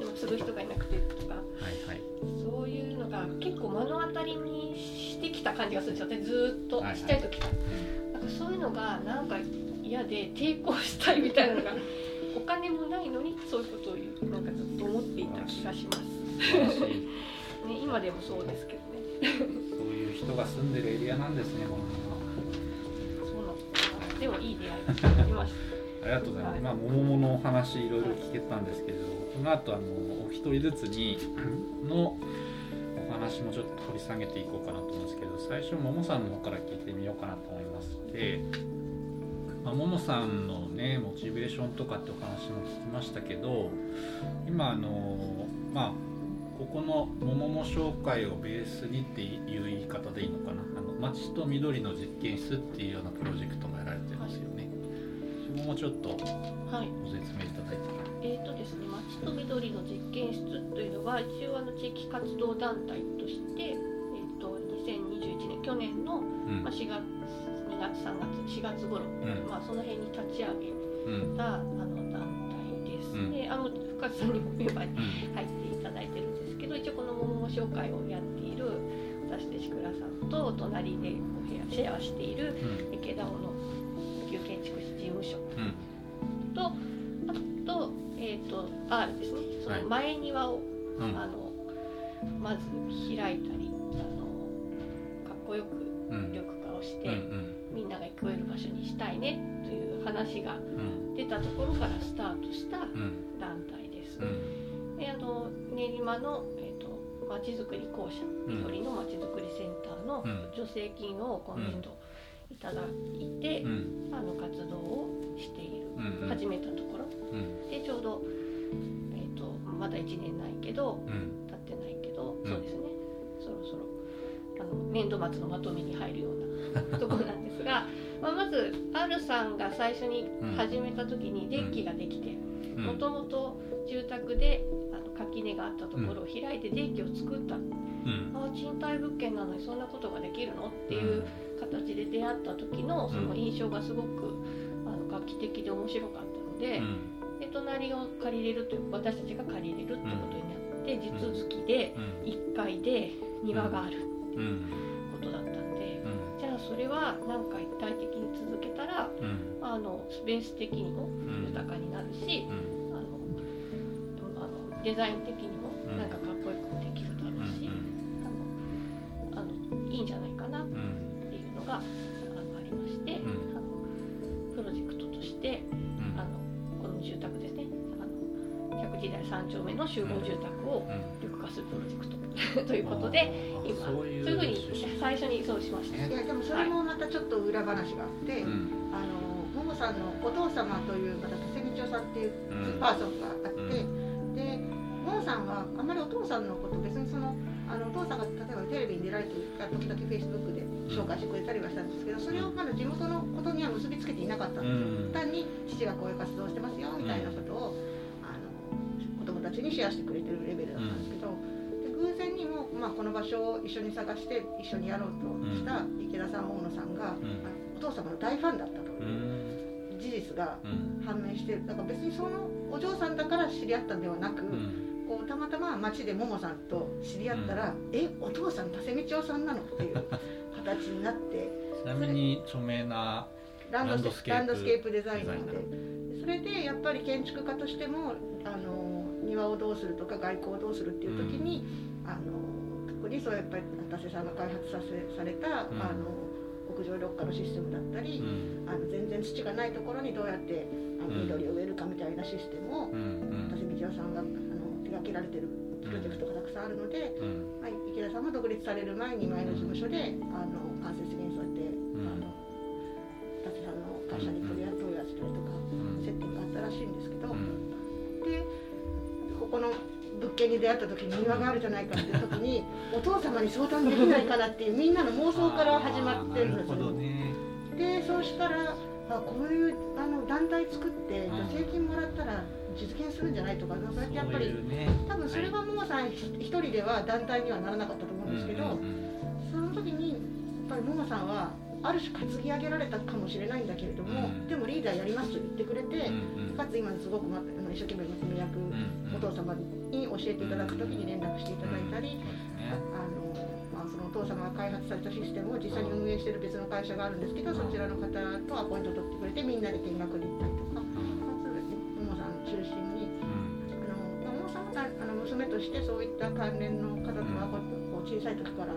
Speaker 2: でも継ぐ人がいなくてとか、はいはい、そういうのが結構目の当たりにしてきた感じがするんですよ。ねずっとちっちゃい時から。なんかそういうのがなんか嫌で抵抗したいみたいなのが [laughs] お金もないのにそういうことを言うなんかずっと思っていた気がします。[laughs] ね、今でもそうですけどね。
Speaker 1: そういう人が住んでるエリアなんですねこの
Speaker 2: そうなんですでもいい出会いがありました [laughs]
Speaker 1: ありがとうございます、はい、まあ桃々のお話いろいろ聞けたんですけど、この後あのお一人ずつにのお話もちょっと掘り下げていこうかなと思うんですけど最初桃さんの方から聞いてみようかなと思いますでまあ、ももさんのねモチベーションとかってお話も聞きましたけど今あのまあここの「ももも紹介をベースに」っていう言い方でいいのかな「あの町と緑の実験室」っていうようなプロジェクトがやられてますよね。そこもちょっとご説明
Speaker 2: えーとですね、町と緑の実験室というのは一応あの地域活動団体として、えーと、2021年去年の、まあ、4月2月3月4月頃、うん、まあ、その辺に立ち上げた、うん、あの団体です、うん、であの深津さんにもメンバーに入っていただいてるんですけど一応この桃紹介をやっている私でしくらさんと隣でお部屋シェアしている池田尾の旧建築士事務所と、と,、えーと、R ですね。その前庭を、はい、あのまず開いたりあのかっこよく緑化をして、うんうん。みんなが行こえる場所にしたいねという話が出たところからスタートした団体です。うん、であの練馬の、えーと、まちづくり公社緑のまちづくりセンターの助成金を今年度いただいて、うん、あの活動をしている、うん、始めたところ、でちょうど、まだ1年ないけど、経ってないけど、そうですね。そろそろ。あの年度末のまとめに入るような [laughs] ところなんですが、まあ、まず R さんが最初に始めた時に電気ができてもともと住宅であの垣根があったところを開いて電気を作った、うん、ああ賃貸物件なのにそんなことができるの？っていう形で出会った時のその印象がすごくあの画期的で面白かったので,、で隣を借りれるという私たちが借りれるってことになって地続きで1階で庭があることだったんで、じゃあそれはなんか一体的に続けたら、あのスペース的にも豊かになるし、あのあのデザイン的にもなんかかっこよくできるだろうし、あのあのいいんじゃないかなっていうのがあのありまして、あのプロジェクトとして、あのこの住宅ですね。あの100時代3丁目の集合住宅を緑化するプロジェクト。[laughs] ということで今そういうふうに最初にそうしました。い
Speaker 3: やでもそれもまたちょっと裏話があって、はい、あのももさんのお父様という方瀬道夫さんっていうパーソンがあって、うん、でももさんはあんまりお父さんのこと別にそのあのお父さんが例えばテレビに出られていた時々フェイスブックで紹介してくれたりはしたんですけどそれをまだ地元のことには結びつけていなかったんですよ、うん、単に父がこういう活動をしてますよみたいなことを、あの子供たちにシェアしてくれてるレベルだったんですけど、偶然にも、まあ、この場所を一緒に探して一緒にやろうとした池田さん大野さんが、お父様の大ファンだったと。いう事実が判明してるだから別にそのお嬢さんだから知り合ったんではなく、こうたまたま街でももさんと知り合ったら「えお父さん多瀬道夫さんなの?」っていう [laughs] 形になって
Speaker 1: ちなみに著名な
Speaker 3: ランドスケープデザイナーで。それでやっぱり建築家としてもあの庭をどうするとか外交をどうするっていう時に、あの特にそうやっぱり達さんが開発させされた、あの屋上緑化のシステムだったり、あの全然土がないところにどうやってあの緑を植えるかみたいなシステムを達道夫さんがあの手掛けられてるプロジェクトがたくさんあるので、はい、池田さんが独立される前に前の事務所であの間接的にそうやって、あの達さんの会社に取り扱いをやったりとか、接点があったらしいんですけど、でここの物件に出会った時に庭があるじゃないかっていう時にお父様に相談できないかなっていうみんなの妄想から始まってるんですよ、ね、でそうしたらあこういうあの団体作って助成金もらったら実現するんじゃないとかそうやってやっぱり、ね、多分それはももさん一人では団体にはならなかったと思うんですけど、うんうんうん、その時にやっぱりももさんはある種担ぎ上げられたかもしれないんだけれども、うん、でもリーダーやりますと言ってくれて、うんうん、かつ今すごく、ま、一生懸命娘役、お父様に教えていただく時に連絡していただいたり、あのまあ、そのお父様が開発されたシステムを実際に運営している別の会社があるんですけど、そちらの方とアポイント取ってくれてみんなで見学に行ったり中心に、あのももさんはあの娘としてそういった関連の方とはこう小さい時から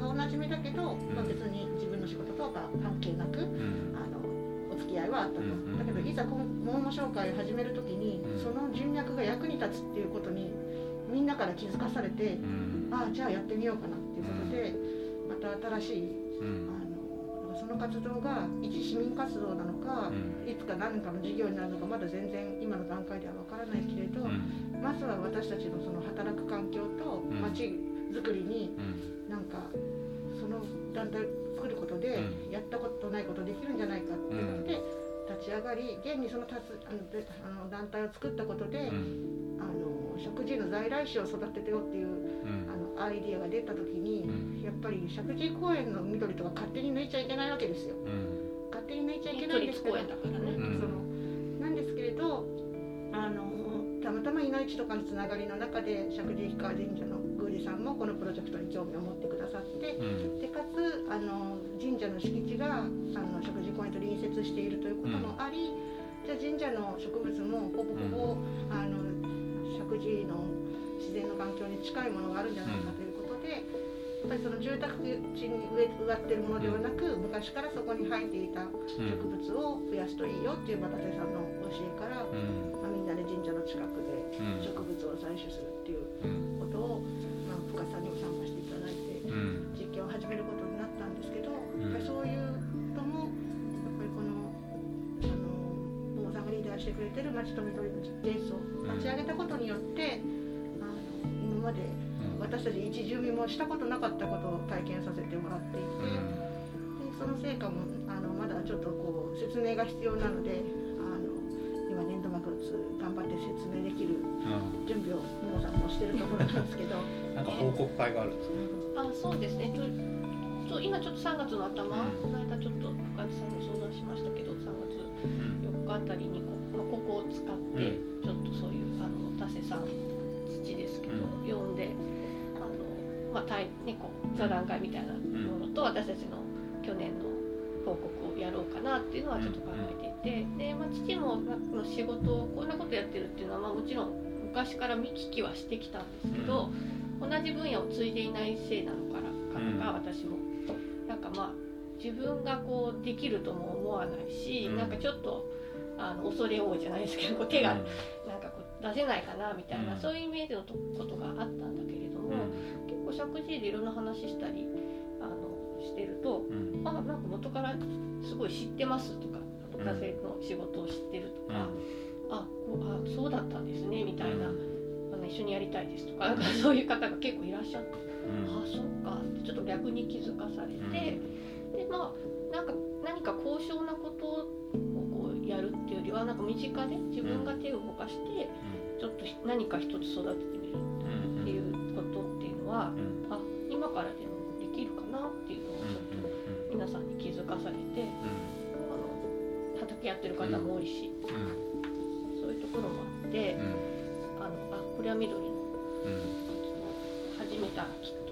Speaker 3: 顔なじみだけど、まあ、別に自分の仕事とか関係なく、あのお付き合いはあったと、だけどいざこの桃紹介を始める時に、その人脈が役に立つっていうことにみんなから気づかされて、ああじゃあやってみようかなっていうことで、また新しい、あのそその活動が一市民活動なのか、いつか何かの事業になるのかまだ全然今の段階ではわからないけれど、まずは私たちのその働く環境と街づくりに、なんかその団体を作ることでやったことないことできるんじゃないかっていうので立ち上がり現にそのたつあのあの団体を作ったことで、あの食事の在来種を育ててよっていう、アイディアが出た時に、やっぱり石神井公園の緑とか勝手に抜いちゃいけないわけですよ。勝手に抜いちゃいけないんですけど、ね、そのなんですけれどあのたまたまいの市とかのつながりの中で石神井氷川神社の宮司さんもこのプロジェクトに興味を持ってくださって、でかつあの神社の敷地があの食事公園と隣接しているということもあり、じゃあ神社の植物もほぼほぼあの石神井の自然の環境に近いものがあるんじゃないかということで。やっぱりその住宅地に植植わってるものではなく、昔からそこに生えていた植物を増やすといいよっていう又瀬さんの教えから、まあ、みんなで神社の近くで植物を採取するっていうことを、まあ、深さんにも参加していただいて、実験を始めることになったんですけど、やっぱりそういうのもやっぱりこのあのモーさんがリーダーしてくれてる町と緑の伝送を立ち上げたことによってあの今まで私たち一住民もしたことなかったことを体験させてもらっていて、でその成果もあのまだちょっとこう説明が必要なのであの今年度末頑張って説明できる準備を皆さんもしてるところなんですけど [laughs]
Speaker 1: なんか報告会があるんですね、
Speaker 2: あそうですね。そう今ちょっと3月の頭、この間ちょっと深津さんに相談しましたけど3月4日あたりにこ,、まあ、ここを使って、ちょっとそういうあの田瀬さん土ですけど、呼ん。で。まあ対ね、こう座談会みたいなものと私たちの去年の報告をやろうかなっていうのはちょっと考えていて、で、まあ、父もの仕事をこんなことやってるっていうのは、まあ、もちろん昔から見聞きはしてきたんですけど、同じ分野を継いでいないせいなのかなか私も。なんかまあ自分がこうできるとも思わないし、なんかちょっとあの恐れ多いじゃないですけど手が出せないかなみたいな、そういうイメージのことがあったんだけれども、構石神井でいろんな話したりあのしてると、うん、あなんか元からすごい知ってますとか男性の仕事を知ってるとか、うん、あこうあそうだったんですねみたいな、うん、あの一緒にやりたいですとかなんかそういう方が結構いらっしゃって、うん、あそっかってちょっと逆に気づかされて、でまあなんか何か高尚なことはなんか身近で自分が手を動かして、ちょっと何か一つ育ててみるっていうことっていうのは、うん、あ今からでもできるかなっていうのをちょっと皆さんに気づかされて、あの畑やってる方も多いし、そういうところもあって、あのあこれは緑の始めたらきっ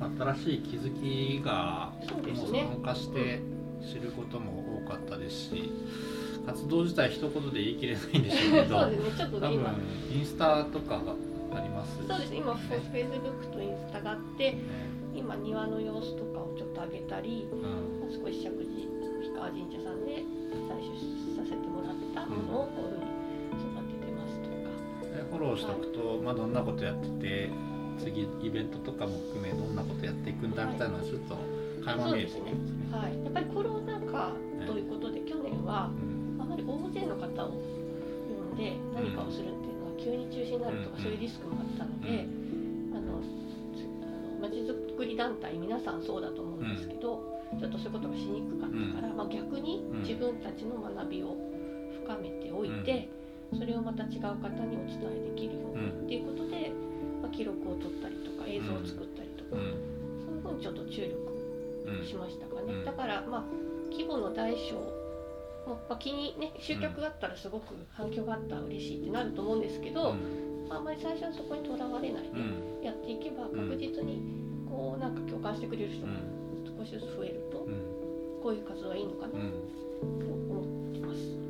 Speaker 1: 新しい気づきが、ね、参加して知ることも多かったですし活動自体一言で言い切れないんでしょうけど [laughs]
Speaker 2: ね。ちょっとね
Speaker 1: 多分インスタとかがあります
Speaker 2: そうです。今フェイスブックとインスタがあって、ね、今庭の様子とかをちょっと上げたり、うん、少し石神井氷川神社さんで採取させてもらったものをこういうふうに育ててますとか、
Speaker 1: うん、フォローしておくと、はい、まあ、どんなことやってて次イベントとかも含めどんなことやっていくんだみたいなのはちょっと垣間見えて
Speaker 2: ね、はい、やっぱりコロナ禍ということで、去年は、あまり大勢の方を呼んで何かをするっていうのは急に中止になるとか、そういうリスクもあったので、あのまちづくり団体皆さんそうだと思うんですけど、ちょっとそういうことがしにくかったから、まあ、逆に自分たちの学びを深めておいて、それをまた違う方にお伝えできるようにっていうことで、まあ、記録を取ったりとか映像を作ったりとか、そういうふうにちょっと注力しましたかね、うん、だからまあ規模の大小も、まあ、気にね集客があったらすごく反響があったら嬉しいってなると思うんですけど、うん、あんまり最初はそこにとらわれないでやっていけば確実にこうなんか共感してくれる人が少しずつ増えると、こういう活動はいいのかなと思ってます。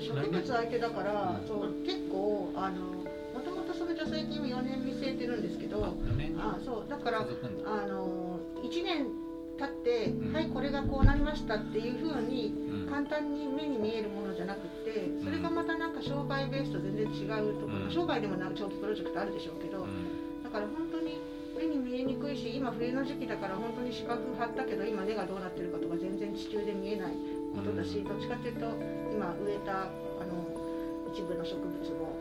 Speaker 3: 植物相手だから、そう結構あのもともとその助成金を4年見据えてるんですけど。あそうだからあの1年立って、うん、はいこれがこうなりましたっていうふうに簡単に目に見えるものじゃなくてそれがまたなんか商売ベースと全然違うところ、うん、商売でもなんか長期プロジェクトあるでしょうけど、だから本当に目に見えにくいし今冬の時期だから本当に四角張ったけど今根がどうなってるかとか全然地中で見えないことだし、どっちかっていうと今植えたあの一部の植物も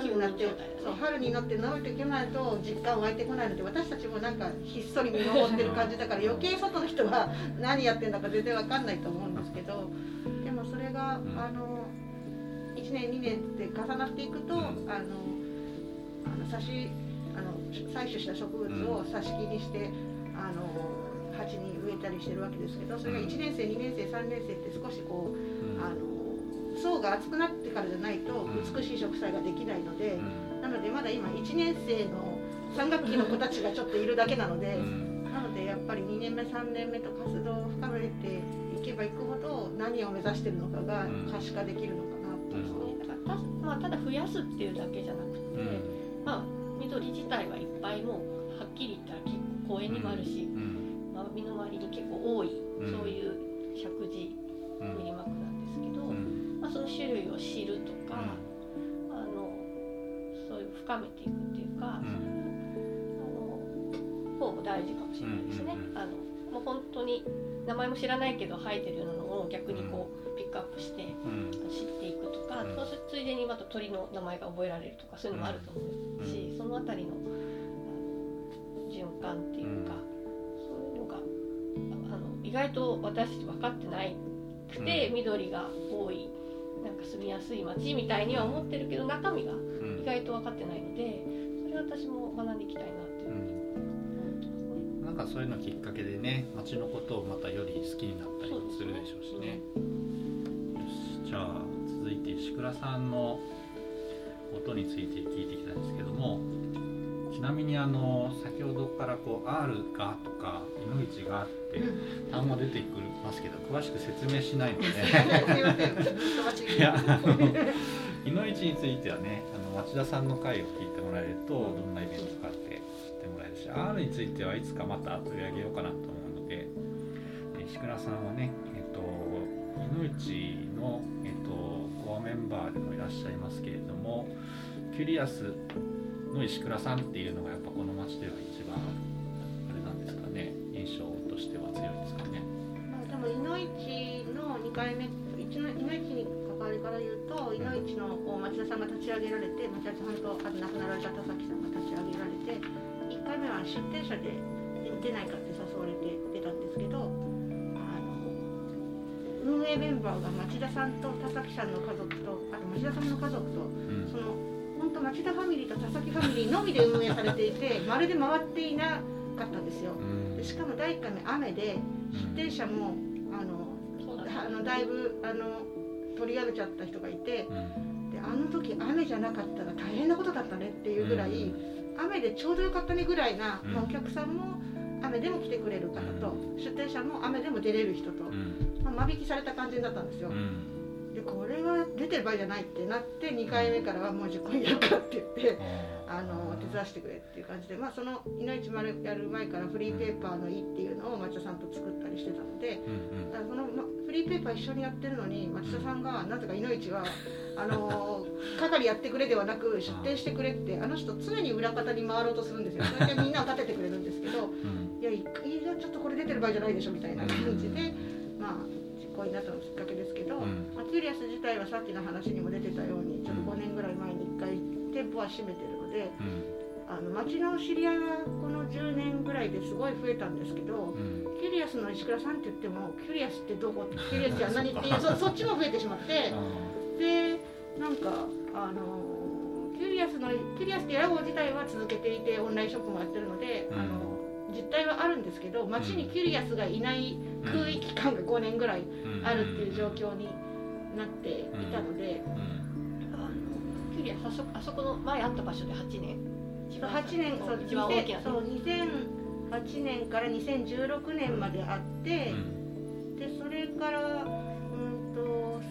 Speaker 3: 春になって、そう春になって伸びていけないと実感湧いてこないので私たちもなんかひっそり見守ってる感じだから余計外の人は [laughs] 何やってんだか全然わかんないと思うんですけどでもそれが、あの1年2年って重なっていくと、あのあの差しあの採取した植物を挿し木にして、あの鉢に植えたりしてるわけですけどそれが1年生2年生3年生って少しこう、あの層が厚くなってからじゃないと美しい植栽ができないので、なのでまだ今1年生の3学期の子たちがちょっといるだけなので、なのでやっぱり2年目3年目と活動を深めていけばいくほど何を目指してるのかが可視化できるのかなと、
Speaker 2: うん、だからた,、まあ、ただ増やすっていうだけじゃなくて、うん、まあ緑自体はいっぱいもうはっきり言ったら結構公園にもあるし、うん、まあ、身の回りに結構多い、そういう石神練馬区まあ、その種類を知るとか、あのそういう深めていくっていうか、あの方も大事かもしれないですね。あのもう本当に名前も知らないけど生えてるようなのを逆にこうピックアップして知っていくとか、そうするついでにまた鳥の名前が覚えられるとかそういうのもあると思うし、その辺りの循環っていうか、そういうのがあの意外と私分かってないくて、緑が多いか住みやすい街みたいには思ってるけど中身が意外と分かってないのでそれ私も学んでいきたいなっていう。ふうに
Speaker 1: かそういうのきっかけでね町のことをまたより好きになったりするでしょうしね。よしじゃあ続いて石倉さんの音について聞いていきたいんですけどもちなみにあの先ほどからこう R がとか「いのいちが」って単語出てくるますけど詳しく説明しないので [laughs] いやあのいのいちについてはねあの町田さんの回を聞いてもらえるとどんなイベントかって R についてはいつかまた取り上げようかなと思うので石倉さんはねえっといのちの、えっと、コアメンバーでもいらっしゃいますけれどもキュリアスの石倉さんっていうのがやっぱこの町では一番あれなんですかね印象としては強いですかね。
Speaker 3: でもいのいちの2回目いのいちに関わりから言うといのいちの町田さんが立ち上げられて町田さんとあと亡くなられた田崎さんが立ち上げられて1回目は出店者で出ないかって誘われて出たんですけどあの運営メンバーが町田さんと田崎さんの家族とあと町田さんの家族と、うん、その本当町田ファミリーと田崎ファミリーのみで運営されていてまるで回っていなかったんですよ。でしかも第1回目雨で出店者もあのあのだいぶあの取り上げちゃった人がいて、であの時雨じゃなかったら大変なことだったねっていうぐらい。雨でちょうどよかったねぐらいな、まあ、お客さんも雨でも来てくれる方と、出店者も雨でも出れる人と、まあ、間引きされた感じだったんですよ。れは出てる場合じゃないってなって2回目からはもう10個やるかって言って。あの手伝わせてくれっていう感じで、まあ、その「いのいち丸」やる前からフリーペーパーの「い」っていうのを町田さんと作ったりしてたので、だからその、ま、フリーペーパー一緒にやってるのに町田さんがなぜかいのいちはあの [laughs] 係やってくれではなく出店してくれってあの人常に裏方に回ろうとするんですよ。[laughs] それでみんなを立ててくれるんですけど、いやいやちょっとこれ出てる場合じゃないでしょみたいな感じで、まあ実行になったのきっかけですけど、まあ、キュリアス自体はさっきの話にも出てたようにちょっと5年ぐらい前に1回店舗は閉めてるので。あの町の知り合いはこの10年ぐらいですごい増えたんですけど、うん、キュリアスの石倉さんって言ってもキュリアスってどこ？[laughs] キュリアスって何っていうそ [laughs] そっちも増えてしまってでなんかあのキュリアスのキュリアスって屋号自体は続けていてオンラインショップもやってるので、うん、あの実態はあるんですけど街にキュリアスがいない空域感が5年ぐらいあるっていう状況になっていたので、あのキュリアスあそあそこの前あった場所で8年。8年そう一番大きなそう2008年から2016年まであって、でそれから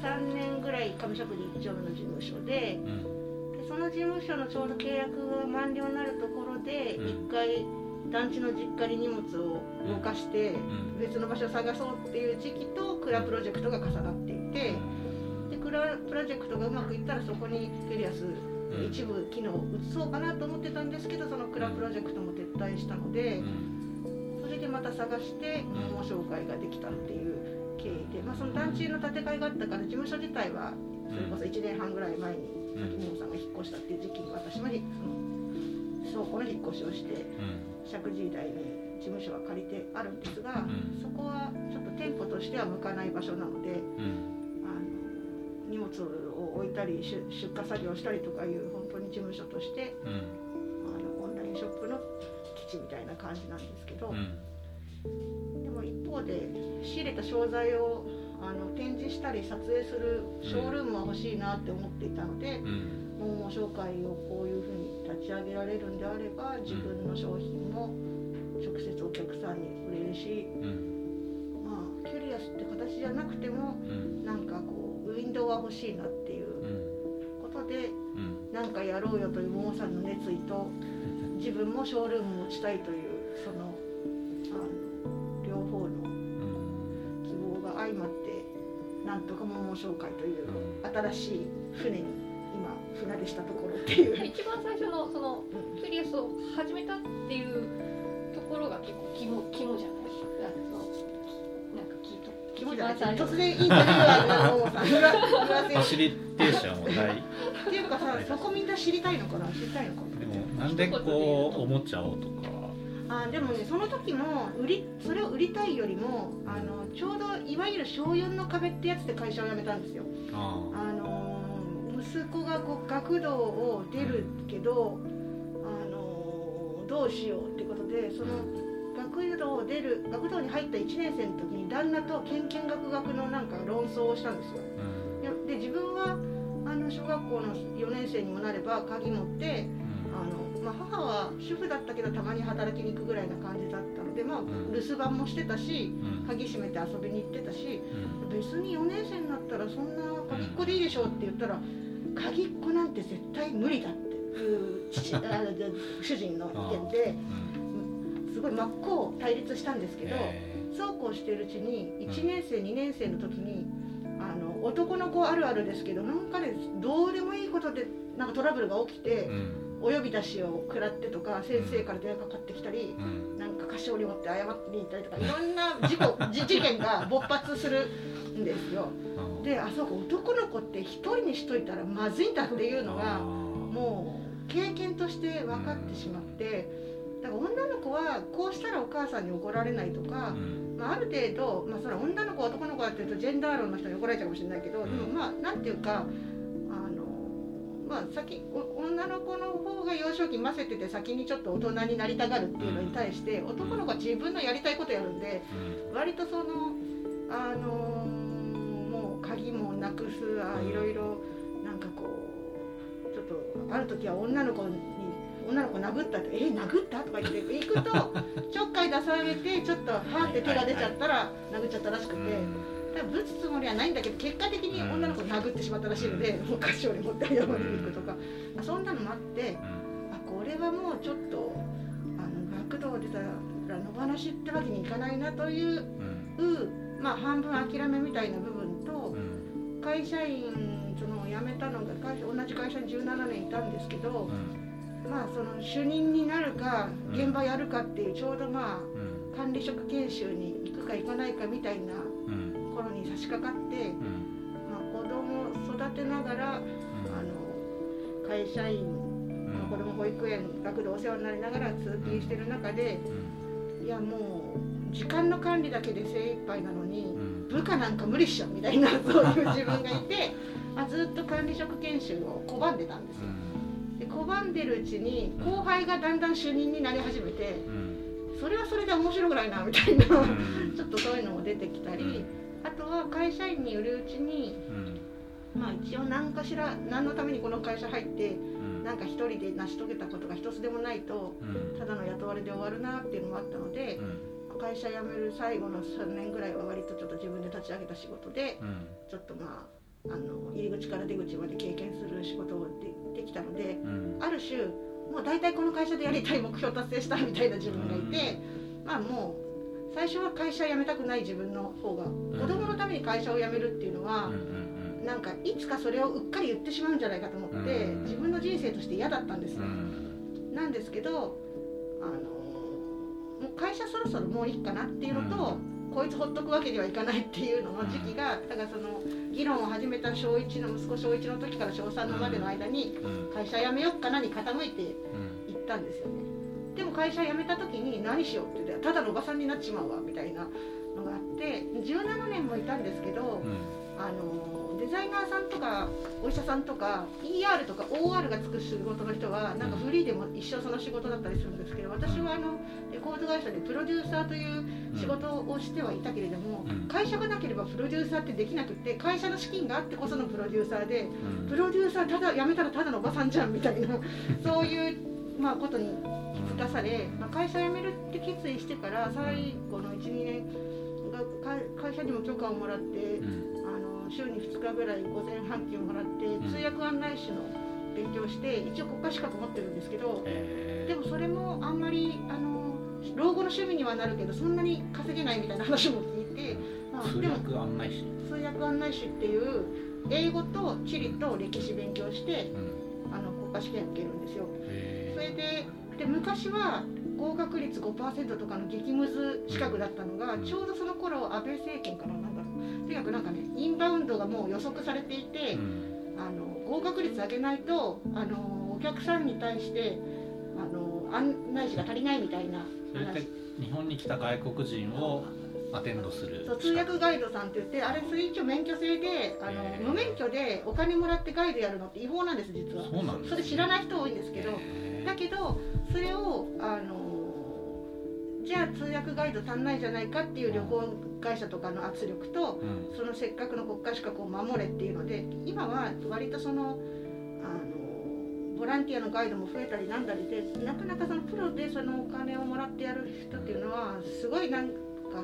Speaker 3: 3年ぐらい上職人常務の事務所でうん、でその事務所のちょうど契約が満了になるところで、1回団地の実家に荷物を動かして、別の場所を探そうっていう時期とクラプロジェクトが重なっていて、でクラプロジェクトがうまくいったらそこにキュリアス一部機能を移そうかなと思ってたんですけどその蔵プロジェクトも撤退したので、それでまた探して桃紹介ができたっていう経緯で、まあ、その団地の建て替えがあったから事務所自体はそれこそ1年半ぐらい前に滝本さんが引っ越したっていう時期に私もその倉庫の引っ越しをして、石神井台に事務所は借りてあるんですが、そこはちょっと店舗としては向かない場所なので。荷物を置いたり出荷作業したりとかいう本当に事務所として、うん、あのオンラインショップの基地みたいな感じなんですけど、うん、でも一方で仕入れた商材をあの展示したり撮影するショールームは欲しいなって思っていたので、うん、桃紹介をこういうふうに立ち上げられるんであれば自分の商品も直接お客さんに売れるし、まあキュリアスって形じゃなくても、なんかこうウィンドウは欲しいなっていうことで何、うん、かやろうよというももさんの熱意と [laughs] 自分もショールーム持ちたいというそのあの両方の希望が相まってなんとか桃紹介という新しい船にしたところっていう。[laughs]
Speaker 2: 一番最初のそのキュリアスを始めたっていうところが結構肝肝じゃない
Speaker 3: 突然インタビュアーがもうさ言わ
Speaker 1: ファシリテーションをない [laughs]
Speaker 3: っていうかさそこみんな知りたいのかな知りたいのか
Speaker 1: でもなんでこうおもちゃをとか。
Speaker 3: あでもねその時も売りそれを売りたいよりもあのちょうどいわゆる小4の壁ってやつで会社を辞めたんですよ。あの息子がこう学童を出るけど、あのどうしようってことでその、学童を出る学童に入った1年生の時に旦那とけんけんがく学のなんか論争をしたんですよ。うん、で自分はあの小学校の4年生にもなれば鍵持って、あのまあ、母は主婦だったけどたまに働きに行くぐらいな感じだったので、まあ、留守番もしてたし、鍵閉めて遊びに行ってたし、別に4年生になったらそんな鍵っ子でいいでしょって言ったら鍵っ子なんて絶対無理だって。いう父あ主人の意見で。すごい真っ向対立したんですけど、そうこうしているうちに1年生、2年生の時にあの男の子あるあるですけどなんかねどうでもいいことでなんかトラブルが起きて、お呼び出しを食らってとか先生から電話かかってきたり、なんか菓子折り持って謝ってに行ったりとかいろんな事故事件が勃発するんですよ。であそうか男の子って1人にしといたらまずいんだっていうのがもう経験として分かってしまって。だから女の子はこうしたらお母さんに怒られないとか、まあ、ある程度、まあ、それ女の子男の子だっていうとジェンダー論の人に怒られちゃうかもしれないけど、でもまあなんていうかあのまあ先女の子の方が幼少期ませてて先にちょっと大人になりたがるっていうのに対して男の子は自分のやりたいことやるんで割とそのあの鍵もなくすあいろいろなんかこうちょっとある時は女の子に女の子殴ったって「え殴った?」とか言って行くと [laughs] ちょっかい出されてちょっとはーって手が出ちゃったら殴っちゃったらしくて。ぶつつもりはないんだけど結果的に女の子を殴ってしまったらしいので、もう菓子折り持って謝りに行くとか、まあ、そんなのもあって、あこれはもうちょっとあの学童出たら野放しってわけにいかないなという、まあ半分諦めみたいな部分と、会社員その辞めたのが会社同じ会社に17年いたんですけど、まあその主任になるか現場やるかっていうちょうどまあ管理職研修に行くか行かないかみたいな頃に差し掛かって、まあ、子供を育てながら、あの会社員、まあ、子供保育園学童お世話になりながら通勤してる中で、いやもう時間の管理だけで精一杯なのに、部下なんか無理っしょみたいなそういう自分がいて、まあ、ずっと管理職研修を拒んでたんですよ。拒んでるうちに後輩がだんだん主任になり始めて、それはそれで面白くないなみたいな [laughs] ちょっとそういうのも出てきたり、あとは会社員によるうちに、まあ一応何かしら何のためにこの会社入って、なんか一人で成し遂げたことが一つでもないと、ただの雇われで終わるなっていうのもあったので、会社辞める最後の3年ぐらいは割とちょっと自分で立ち上げた仕事で、ちょっとまああの入り口から出口まで経験する仕事をでできたので、うん、ある種もう大体この会社でやりたい目標達成したみたいな自分がいて、うん、まあもう最初は会社辞めたくない自分の方が、子供のために会社を辞めるっていうのは、なんかいつかそれをうっかり言ってしまうんじゃないかと思って、自分の人生として嫌だったんですよ、なんですけどあのもう会社そろそろもういいかなっていうのと、こいつほっとくわけにはいかないっていうのの時期が、だからその議論を始めた小1の息子小1の時から小3のまでの間に会社辞めよっかなに傾いていったんですよね。でも会社辞めた時に何しようって言ってただのおばさんになっちまうわみたいなのがあって17年もいたんですけど、あのデザイナーさんとかお医者さんとか ER とか OR がつく仕事の人はなんかフリーでも一生その仕事だったりするんですけど私はあのレコード会社でプロデューサーという仕事をしてはいたけれども、会社がなければプロデューサーってできなくて会社の資金があってこそのプロデューサーで、プロデューサーただ辞めたらただのおばさんじゃんみたいな [laughs] そういうまあことに気づかされ、まあ、会社辞めるって決意してから最後の12年が会社にも許可をもらって。週に2日ぐらい午前半休もらって、通訳案内士の勉強して一応国家資格持ってるんですけど、でもそれもあんまりあの老後の趣味にはなるけどそんなに稼げないみたいな話も聞いて、
Speaker 1: まあ、通訳案内士。
Speaker 3: 通訳案内士っていう英語と地理と歴史勉強して、うん、あの国家試験受けるんですよ。それでで昔は合格率5%とかの激ムズ資格だったのが、うん、ちょうどその頃安倍政権からとにかくなんかねインバウンドがもう予測されていて、うん、あの合格率上げないとあのお客さんに対してあの案内士が足りないみたいな
Speaker 1: 日本に来た外国人をアテンドする
Speaker 3: そう通訳ガイドさんって言ってあれそれ一応免許制であの無免許でお金もらってガイドやるのって違法なんです実は。
Speaker 1: そうなんです、
Speaker 3: ね、それ知らない人多いんですけど。だけどそれをあのじゃあ通訳ガイド足んないじゃないかっていう旅行会社とかの圧力と、うん、そのせっかくの国家資格を守れっていうので今は割とそのあのボランティアのガイドも増えたりなんだりでなかなかそのプロでそのお金をもらってやる人っていうのはすごいなんか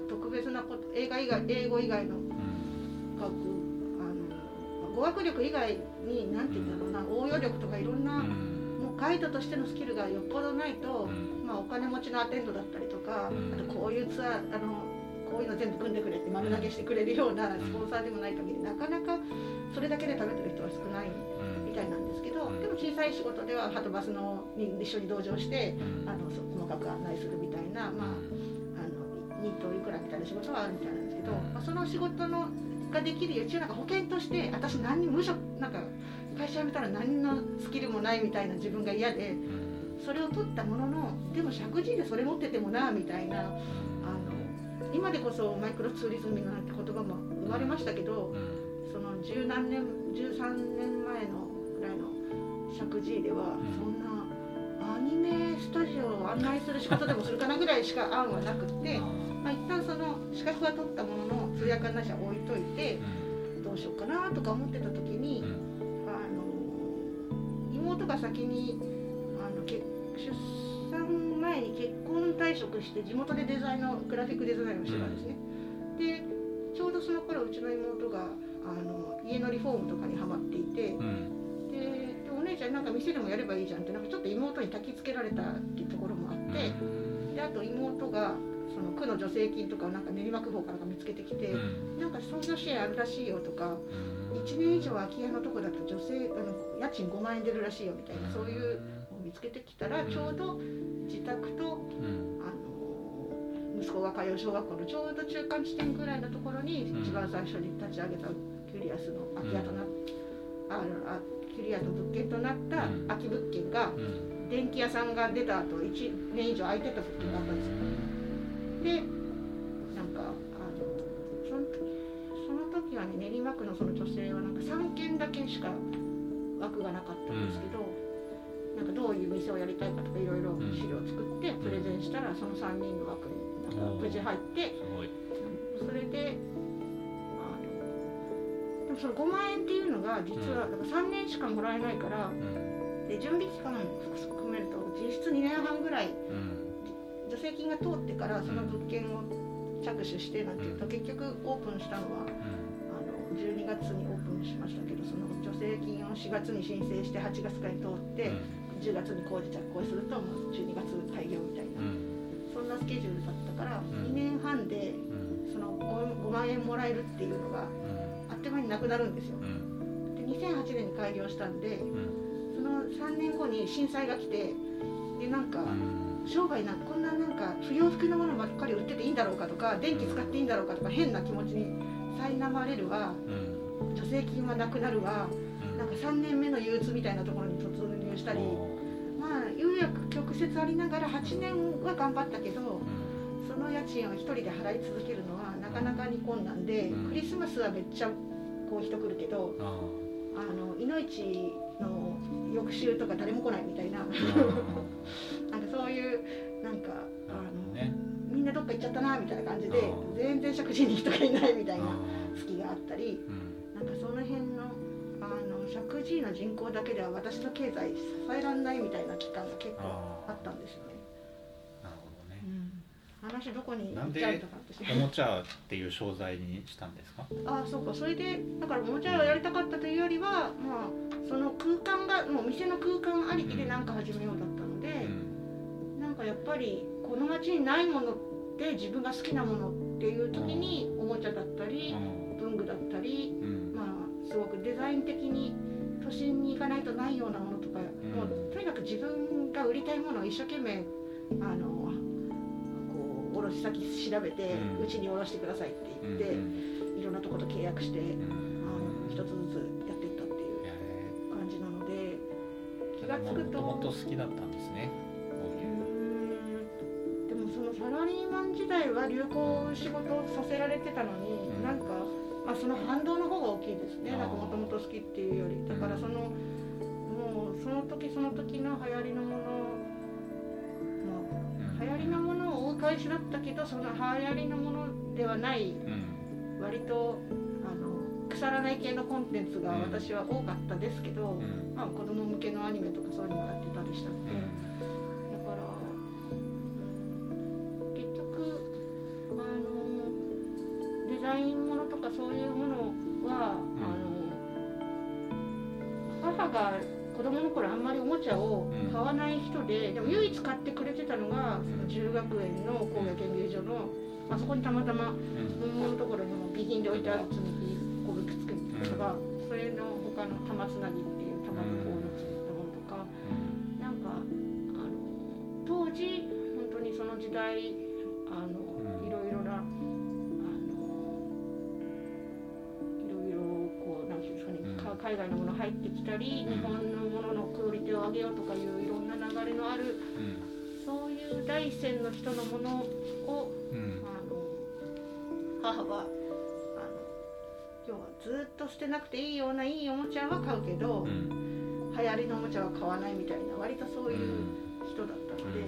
Speaker 3: 特別なこと映画以外英語以外の学、あの語学力以外に何て言うんだろうな応用力とかいろんな。もうガイドとしてのスキルがよっぽどないと、まあ、お金持ちのアテンドだったりとか、あとこういうツアーあのこういうの全部組んでくれって丸投げしてくれるようなスポンサーでもない限りなかなかそれだけで食べてる人は少ないみたいなんですけど、でも小さい仕事ではハトバスのに一緒に同乗して、あの細かく案内するみたいな、まあ、あのニートいくらみたいな仕事はあるみたいなんですけど、まあ、その仕事のができる一応なんか保険として私何に無職なんか会社辞めたら何のスキルもないみたいな自分が嫌で。それを取ったもののでも石神井でそれ持っててもなみたいなあの今でこそマイクロツーリズムなんて言葉も生まれましたけど、その十何年13年前のぐらいの石神井ではそんなアニメスタジオを案内する仕事でもするかなぐらいしか案はなくって、まあ、一旦その資格は取ったものの通訳案内者置いといてどうしようかなとか思ってた時に、妹が先にあの結出産前に結婚退職して地元でデザインのグラフィックデザインをしてたんですね、うん、でちょうどその頃うちの妹があの家のリフォームとかにはまっていて、うん、でお姉ちゃんなんか店でもやればいいじゃんってなんかちょっと妹に焚きつけられたっていうところもあって、うん、であと妹がその区の助成金とかをなんか練馬区方から見つけてきて、うん、なんか創業支援あるらしいよとか、うん、1年以上空き家のとこだと女性あの家賃5万円出るらしいよみたいな、そういう見つけてきたらちょうど自宅と、あの息子が通う小学校のちょうど中間地点ぐらいのところに一番最初に立ち上げたキュリアスの空き家となっああキュリアスの物件となった空き物件が、電気屋さんが出た後1年以上空いてた物件があったんですよ。でなんかあのそのその時はね練馬区のその女性はなんか3件だけしか枠がなかったんですけど、なんかどういう店をやりたいかとかいろいろ資料を作ってプレゼンしたらその3人の枠になんか無事入って。それであのでもその5万円っていうのが実はだから3年しかもらえないから、で準備期間含めると実質2年半ぐらい、助成金が通ってからその物件を着手してなんていうと結局オープンしたのは、あの12月にオープンしましたけどその助成金を4月に申請して8月から通って、10月に工事着工するともう12月開業みたいな、うん、そんなスケジュールだったから、2年半でその 5, 5, 万円もらえるっていうのが、あっという間になくなるんですよ。2008年に開業したんで、その3年後に震災が来てでなんか、商売なこんななんか不要不急のものばっかり売ってていいんだろうかとか電気使っていいんだろうかとか変な気持ちに苛まれるわ、助成金はなくなるわ、なんか3年目の憂鬱みたいなところに突入したり、まあ有薬曲折ありながら8年は頑張ったけど、その家賃を1人で払い続けるのはなかなかに困難で、クリスマスはめっちゃこう人来るけど、あのいのいちの翌週とか誰も来ないみたいななんかそういうなんかあの、ね、みんなどっか行っちゃったなみたいな感じで全然食事に人がいないみたいな月があったり、なんかその辺のあの石神井の人口だけでは私の経済支えられないみたいな期間が結構あったんですよね。話どこに
Speaker 1: 行っちゃうとかおもちゃっていう商材にしたんですか？
Speaker 3: あそうかそれでだからおもちゃをやりたかったというよりはまあその空間がもう店の空間ありきで何か始めようだったので、うん、なんかやっぱりこの街にないものって自分が好きなものっていう時におもちゃだったり、文具だったり、うん、まあすごくデザイン的に都心に行かないとないようなものとか、もうとにかく自分が売りたいものを一生懸命あの卸先調べてうち、に卸してくださいって言って、いろんなとこと契約して、あの一つずつやっていったっていう感じなので
Speaker 1: 気が付くともと好きだった
Speaker 3: サラリーマン時代は流行仕事をさせられてたのに、うん、なんか、まあ、その反動の方が大きいですね。なんかもともと好きっていうより。だからその、もうその時その時の流行りのものまあ流行りのもの返しだったけどその流行りのものではない、うん、割とあの腐らない系のコンテンツが私は多かったですけど、うん、まあ、子供向けのアニメとかそういうのもやってたりしたので、のデザインものとかそういうものは、あの母が子供の頃あんまりおもちゃを買わない人で、うん、でも唯一買ってくれてたのがその中学園の工芸研究所の、あそこにたまたま本物のところにも備品で置いてある積み木こうくっつけてたのが、それの他の玉つなぎっていう玉のこうのついたものとか、なんかあの当時本当にその時代海外のもの入ってきたり、日本のもののクオリティを上げようとかいういろんな流れのある、そういう第一線の人のものを、あの母はあの要はずっと捨てなくていいようないいおもちゃは買うけど、流行りのおもちゃは買わないみたいな割とそういう人だったので、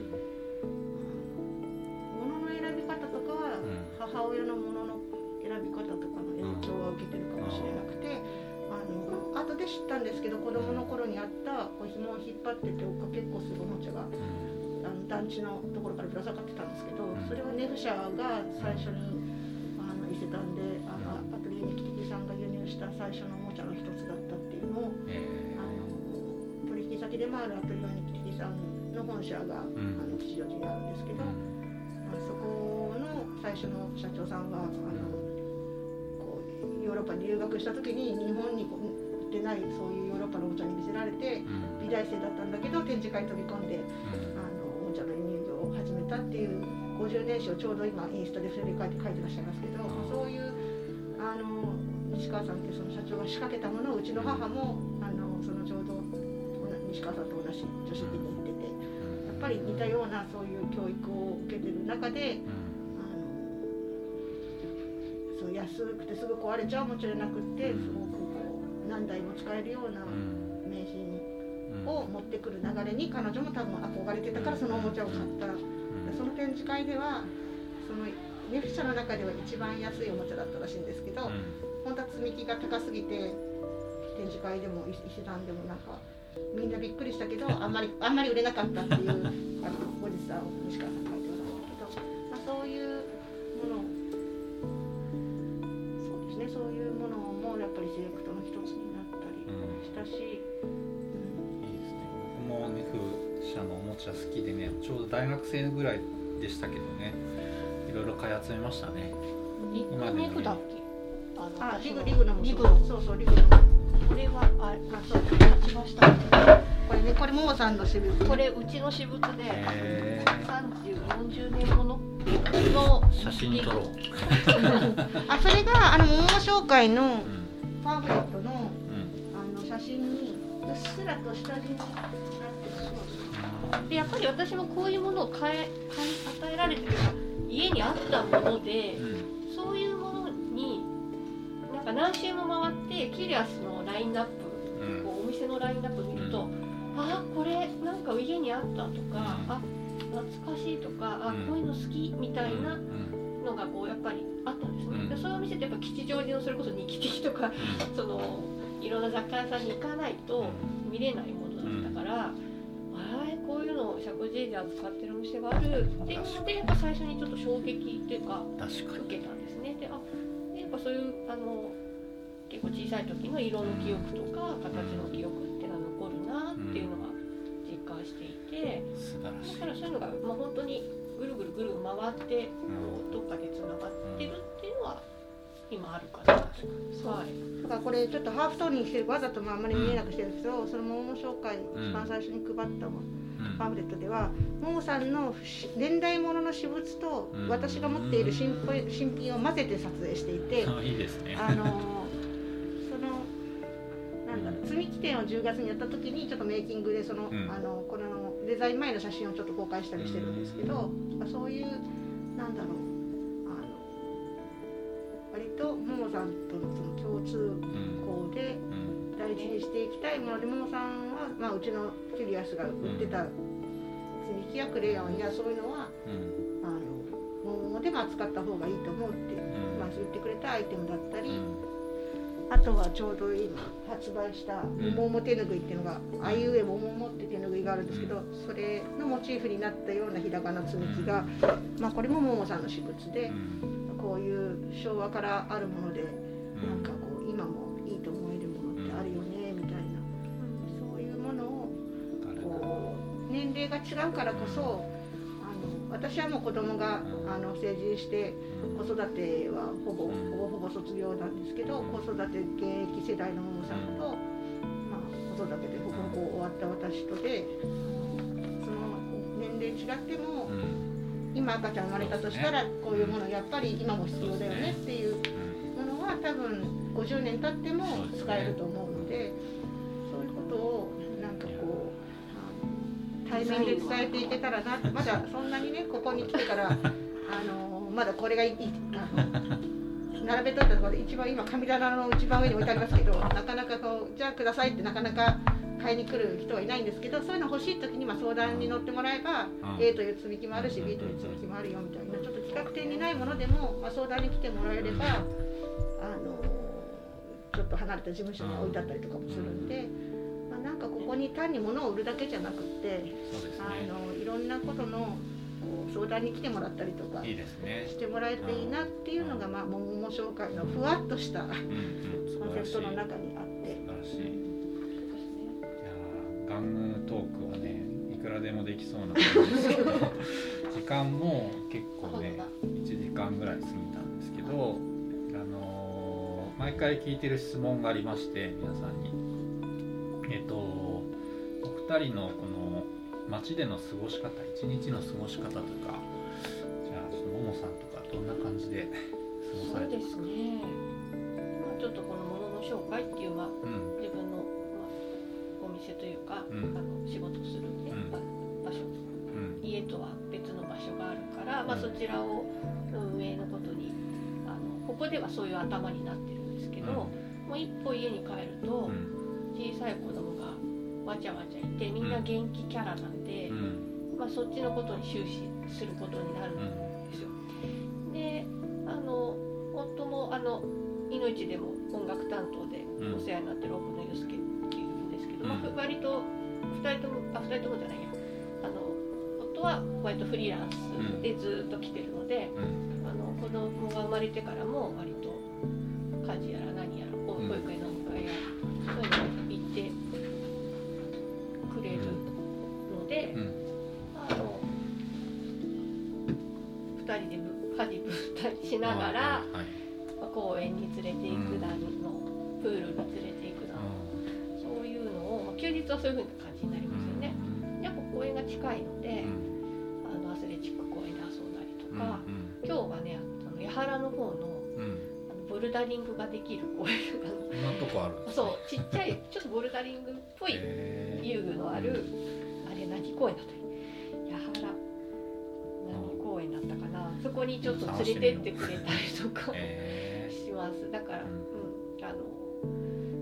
Speaker 3: 物の選び方とかは母親のものの選び方とかの影響は受けてるかもしれなくて。あの後で知ったんですけど子供の頃にあったこう紐を引っ張ってて追っかけっこするおもちゃが、あの団地のところからぶら下がってたんですけどそれはネフ社が最初にあの伊勢丹であのアトリエにキティさんが輸入した最初のおもちゃの一つだったっていうのを、あの取引先でもあるアトリエにキティさんの本社が、あの吉祥寺にあるんですけど、まあ、そこの最初の社長さんはあのヨーロッパに留学した時に日本に売ってないそういうヨーロッパのおもちゃに見せられて、美大生だったんだけど展示会に飛び込ん。で、あのおもちゃの輸入業を始めたっていう50年史をちょうど今インスタで振り返って書いてらっしゃいますけど、そういうあの西川さんってその社長が仕掛けたものをうちの母もあのそのちょうど西川さんと同じ女子部に行っててやっぱり似たようなそういう教育を受けてる中で。そう安くてすぐ壊れちゃうおもちゃじゃなくてすごくこう何台も使えるような名品を持ってくる流れに彼女も多分憧れてたからそのおもちゃを買った。その展示会ではそのネフ社の中では一番安いおもちゃだったらしいんですけど本当は積み木が高すぎて展示会でも伊勢丹でもなんかみんなびっくりしたけどあんまりあんまり売れなかったっていうあの後日談を西川さん書し。たし、うん、いいですね。
Speaker 1: 僕もね風車のおもちゃ好きでねちょうど大学生ぐらいでしたけどねいろいろ買い集めましたね。
Speaker 2: 今でも、ね、だっけ？
Speaker 3: あリグリグの
Speaker 2: リグ
Speaker 3: そうそうリグの。これはあそう持ちましたこれねこれももさんの私物。
Speaker 2: これうちの私物で3040年ものの
Speaker 1: 写真撮ろう。[laughs]
Speaker 3: あそれがあの桃紹介のパンフレットの,、あの写真にうっすらと下地になって
Speaker 2: そう。でやっぱり私もこういうものを変え与えられてる家にあったもので、うん、そういうものになんか何周も回ってキリアスのラインナップ、うん、こうお店のラインナップ見ると、うん、あこれなんか家にあったとか、あ懐かしいとか、あこういうの好きみたいなのがこうやっぱりあったんですね、でそういうお店ってやっぱ吉祥寺のそれこそ日記的とか、そのいろんな雑貨屋さんに行かないと見れないものだったから、ああこういうのを石神井で扱ってるお店があるっていうのでやっぱ最初にちょっと衝撃っていうか受けたんですね。であやっぱそういうあの結構小さい時の色の記憶とか形の記憶っていうのは残るなっていうのが実感していて、だからそういうのが、まあ、本当にぐるぐるぐる回って、どっかでつながってるっていうのは今あるかな、はい、
Speaker 3: だからこれちょっとハーフトーンにしてるわざとあんまり見えなくしてるんですけど、その桃紹介一番最初に配ったもパンフレットでは、ももさんの年代物の私物と私が持っている新新品を混ぜて撮影していて、
Speaker 1: いいですね。
Speaker 3: あの積み木店を10月にやった時にちょっとメイキングでその,、あのこのデザイン前の写真をちょっと公開したりしてるんですけど、そういうなんだろうとももさんとのその共通項で大事にしていきたいものでももさんは、まあ、うちのキュリアスが売ってた積み木やクレヨンやそういうのは、あの桃でも扱った方がいいと思うって、まあ、言ってくれたアイテムだったり。あとはちょうど今発売した「桃も手ぬぐい」っていうのが「あいうえ桃も」って手ぬぐいがあるんですけどそれのモチーフになったようなひらがな積み木が、まあ、これも桃さんの私物でこういう昭和からあるものでなんかこう今もいいと思えるものってあるよねみたいな。そういうものをこう年齢が違うからこそ私はもう子供があの成人して子育てはほぼほぼほぼ卒業なんですけど子育て現役世代のももさんと、まあ、子育てでほぼほぼ終わった私とでその年齢違っても、今赤ちゃん生まれたとしたらこういうものやっぱり今も必要だよねっていうものは多分50年経っても使えると思うのでそういうことをなんかこう。対面で伝えていけたらなまだそんなにね [laughs] ここに来てからあのまだこれがいいあの [laughs] 並べといたところで一番今神棚の一番上に置いてありますけどなかなかこうじゃあくださいってなかなか買いに来る人はいないんですけどそういうの欲しい時にま相談に乗ってもらえば、うん、A という積み木もあるし B という積み木もあるよみたいなちょっと企画展にないものでも、まあ、相談に来てもらえればあのちょっと離れた事務所に置いてあったりとかもするんで。なんかここに単に物を売るだけじゃなくて、ね、あのいろんなことの相談に来てもらったりとかしてもらえていいなっていうのが、まあ、桃紹介のふわっとしたコンセプトの中にあって。
Speaker 1: ガントークはねいくらでもできそうなんです。け [laughs] ど時間も結構ね1時間ぐらい過ぎたんですけど、あのー、毎回聞いてる質問がありまして皆さんに。えっ、とお二人のこの街での過ごし方一日の過ごし方とかじゃあそのももさんとかどんな感じで過ごされてますか？そうですね、
Speaker 2: まあ、ちょっとこのものの紹介っていう、まあ、うん、店というか、うん、あの仕事するね、うん、場所、家とは別の場所があるから、まあ、そちらを運営のことにあのここではそういう頭になってるんですけど、もう一歩家に帰ると、小さい子供がわちゃわちゃいてみんな元気キャラなんで、うん、まあ、そっちのことに終始することになるんですよ。であの夫もあの命でも音楽担当でお世話になってる奥野祐介まあ、割と2人ともあ2人ともじゃないや。あの夫は割とフリーランスでずっと来てるので、あの子供が生まれてからも割と家事やら何やら保育園のダリングができる公園
Speaker 1: そんなとこある、
Speaker 2: ね、そうちっちゃいちょっとボルダリングっぽい遊具のある、あれ何公園だった八原何公園だったかな。そこにちょっと連れてってくれたりとかします。だから、うん、あの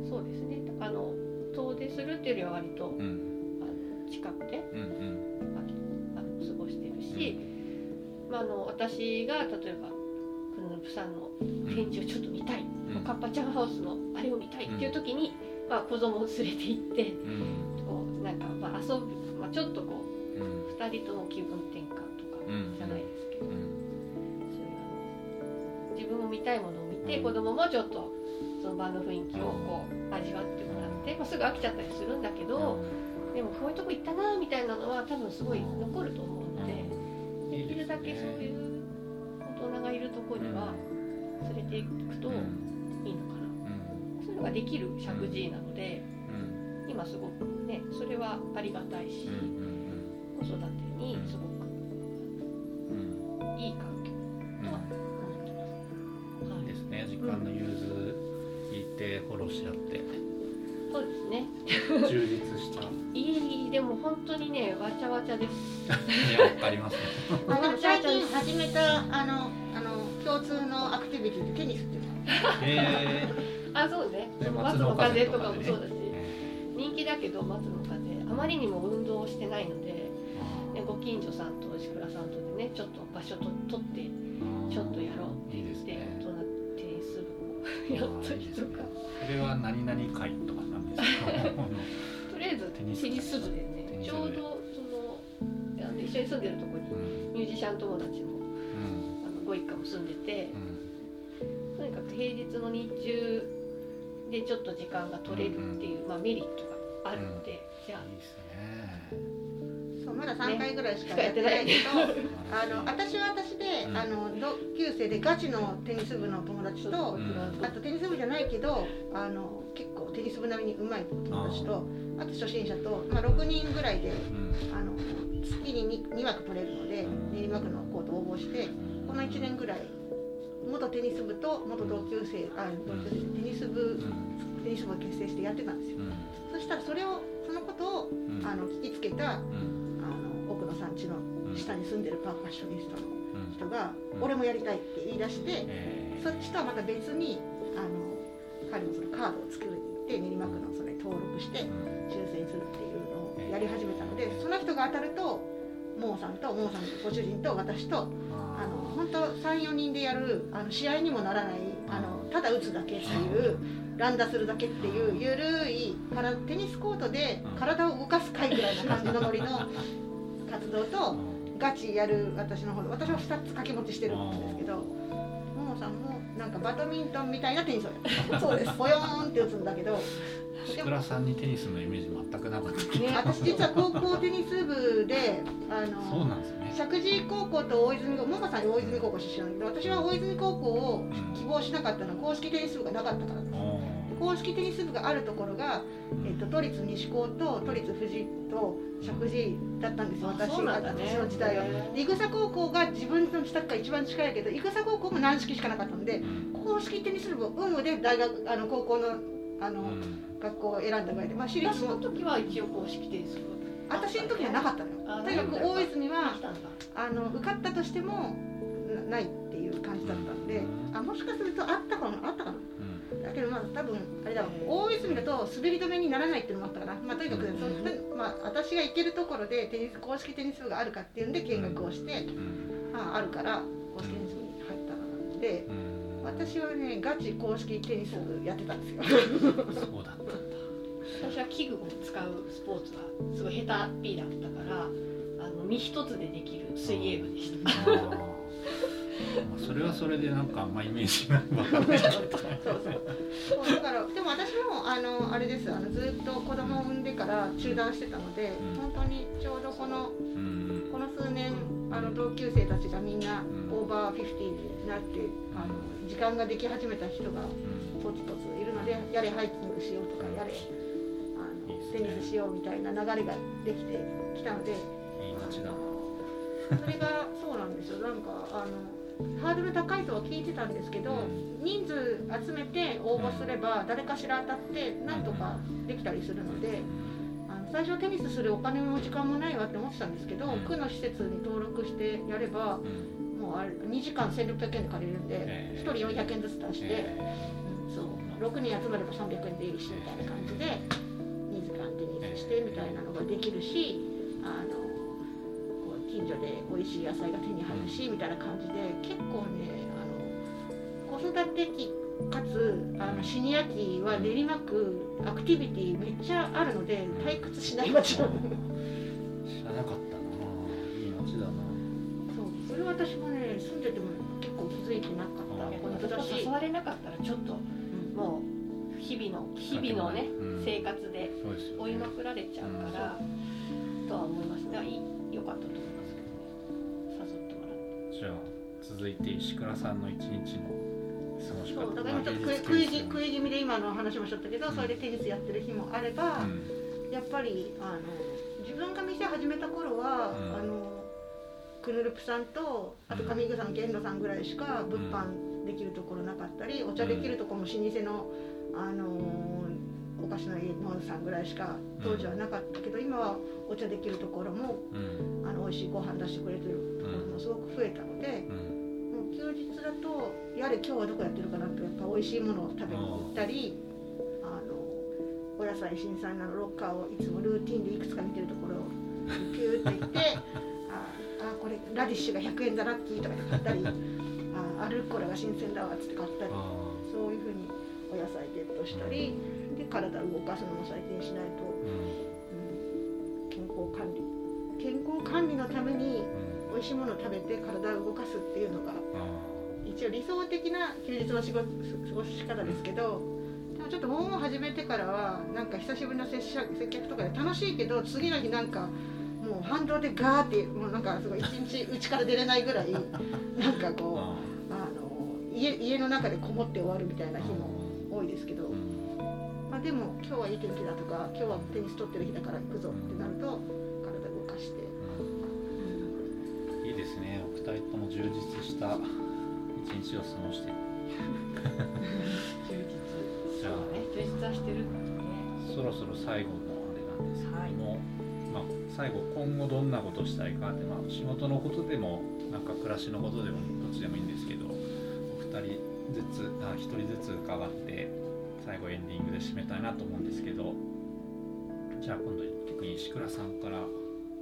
Speaker 2: そうですね。あの遠出するっていうよりは割と、うん、あの近くで、うんうん、あの過ごしてるし、まあ、あの私が例えばクヌープさんの展示をちょっと見たい、うん、カッパちゃんハウスのあれを見たいっていう時に、まあ、子供を連れて行って、こうなんかまあ遊ぶ、まあ、ちょっとこう、うん、2人とも気分転換とかじゃないですけど、そういう自分も見たいものを見て、子供もちょっとその場の雰囲気をこう味わってもらって、まあ、すぐ飽きちゃったりするんだけど、でもこういうとこ行ったなみたいなのは多分すごい残ると思うので、できるだけそういうがいるとこには連れていくといいのかな、そういうのができる石神井なので、今すごくねそれはありがたいし、子育てにすごく、いい環境とは思って
Speaker 1: ます。いいですね時間の融通聞いてフォローし合って。
Speaker 2: そうですね。
Speaker 1: 充実した。[laughs]
Speaker 2: いいでも本当にねわちゃわちゃです。
Speaker 1: いやわかります、[laughs] ね。
Speaker 3: 最近始めたあの共通のアクティビティでテニスっていうの？
Speaker 2: えー、[laughs] あそうね。松の風とかもそうだし、人気だけど松の風。あまりにも運動してないので、ね、ご近所さんと石倉さんとでねちょっと場所と取ってちょっとやろうって言って、ね、大人テニス部をやったりとか。
Speaker 1: それは何々会とかなんですか？[laughs]
Speaker 2: とりあえずテニス部。でねちょうどそのあの一緒に住んでるとこにミュージシャン友達のご一家も住んでて、とにかく平日の日中でちょっと時間が取れるっていう、まあ、メリットがあるので、じゃあ。いいです
Speaker 3: ねそうまだ3回ぐらいしかやってないけど、ね、あの私は私で、うん、あの同級生でガチのテニス部の友達と、うん、あとテニス部じゃないけどあの結構テニス部並みに上手い友達とあと初心者と、まあ、6人ぐらいで、うん、あの月に 2, 2枠取れるので練馬区のコート応募してこの1年ぐらい元テニス部と元同級生あ同級生テニス部テニス部を結成してやってたんですよ、そしたらそれをそのことを、あの聞きつけた、奥野さん家の下に住んでるパーカッショニストの人が「俺もやりたい」って言い出して、そっちとはまた別にあの彼もそのカードを作りに行って練馬区のそれ登録して抽選するっていうのをやり始めたのでその人が当たるとモーさんとモーさんのご主人と私とあの本当34人でやるあの試合にもならないあのただ打つだけっていう乱打するだけっていうゆるいからテニスコートで体を動かす会ぐらいな感じのノリの活動とガチやる私の方で私は2つ掛け持ちしてるんですけどももさんもなんかバドミントンみたいなテニスをやそうです。ポヨーンって打つんだけど
Speaker 1: 志倉さんにテニスのイメージ全くなかった、
Speaker 3: ね、私実は高校テニス部で
Speaker 1: あのそうなんですね。
Speaker 3: 石神井高校と大泉高校ももさん大泉高校出身なんだけど私は大泉高校を希望しなかったの。は公式テニス部がなかったからです、公式テニス部があるところが、えっと、都立西高と都立富士と石神井だったんですよ、私私の時代は。で生草高校が自分の自宅から一番近いけど生草高校も軟式しかなかったので、公式テニス部を有無で大学あの高校のあの、学校を選んだぐらいで、まあ、私
Speaker 2: 立の時は一応公式テニス部
Speaker 3: 私の時はなかったのよ。とにかく大泉はあの受かったとしてもないっていう感じだったんであもしかするとあったかなあったかな。だけどまあ多分あれだ大泉だと滑り止めにならないっていうのもあったから、まあ、とにかくその、まあ、私が行けるところでテニス公式テニス部があるかっていうんで見学をして、まあ、あるから公式テニス部に入ったので、私はねガチ公式テニス部やってたんですよ。そうだったんだ
Speaker 2: 私は器具を使うスポーツはすごい下手っぴだったからあの身一つでできる水泳部でした。
Speaker 1: それはそれでなんかあんまイメージが分かんないそう
Speaker 3: だからでも私もあのあれですあのずっと子供を産んでから中断してたので、うん、本当にちょうどこの、うん、この数年あの同級生たちがみんなオーバーフィフティになって、あの時間ができ始めた人がポツポツいるのでやれハイキングしようとかやれあのテニスしようみたいな流れができてきたのでいい
Speaker 1: 街だ
Speaker 3: それがそうなんですよ。なんかあのハードル高いとは聞いてたんですけど、人数集めて応募すれば誰かしら当たってなんとかできたりするので。あの最初テニスするお金も時間もないわって思ってたんですけど、区の施設に登録してやれば、もうあれ2時間1600円で借りるんで、1人400円ずつ出して、そう6人集まれば300円でいいしみたいな感じで2時間テニスしてみたいなのができるしあの近所で美味しい野菜が手に入るしみたいな感じで結構ねあの子育て期かつあのシニア期は練馬区アクティビティめっちゃあるので退屈しない街
Speaker 1: だ知らなかったな。いい街だな。
Speaker 3: そう。それ私もね住んでても結構気づいてなかった。
Speaker 2: ポイントだし誘われなかったらちょっと、うん、もう日々の日々のね、うん、生活で追いまくられちゃうから、うん、とは思います。ねよかったと思います
Speaker 1: じゃあ続いて石倉さんの一日の過ごし方
Speaker 3: そうだから今ちょっと食い食い気味で今の話もしとったけど、うん、それでテニスやってる日もあれば、うん、やっぱりあの自分が店始めた頃は、うん、あのクヌルプさんとあと上具さん玄路さんぐらいしか物販できるところなかったりお茶できるところも老舗のあのお菓子の家のさんぐらいしか当時はなかったけど今はお茶できるところも、あの美味しいご飯出してくれてるところもすごく増えたので、もう休日だとやれ今日はどこやってるかなってやっぱ美味しいものを食べに行ったりあのお野菜新鮮なのロッカーをいつもルーティンでいくつか見てるところをピューって行って [laughs] ああこれラディッシュが100円だラッキーとかで買ったり [laughs] あアルコーラが新鮮だわっつって買ったりそういうふうにお野菜ゲットしたり、で体を動かすのも最近しないと、うん、健康管理健康管理のために美味しいものを食べて体を動かすっていうのが一応理想的な休日の仕事過ごし方ですけどでもちょっともう始めてからはなんか久しぶりの接接客とかで楽しいけど次の日なんかもう反動でガーってもうなんかすごい一日家から出れないぐらいなんかこうあの家家の中でこもって終わるみたいな日も多いですけど、まあ、でも今日はいい天気だとか今日はテニス取ってる日だから行くぞってなると
Speaker 1: も充実した一日を過ごして。
Speaker 2: 充 [laughs] 実じゃあね充実はしてるね。
Speaker 1: そろそろ最後のあれなんですけども、はい、まあ、最後今後どんなことしたいかって、まあ、仕事のことでもなんか暮らしのことでもどっちでもいいんですけどお二人ずつあ1人ずつ伺って最後エンディングで締めたいなと思うんですけどじゃあ今度逆に石倉さんから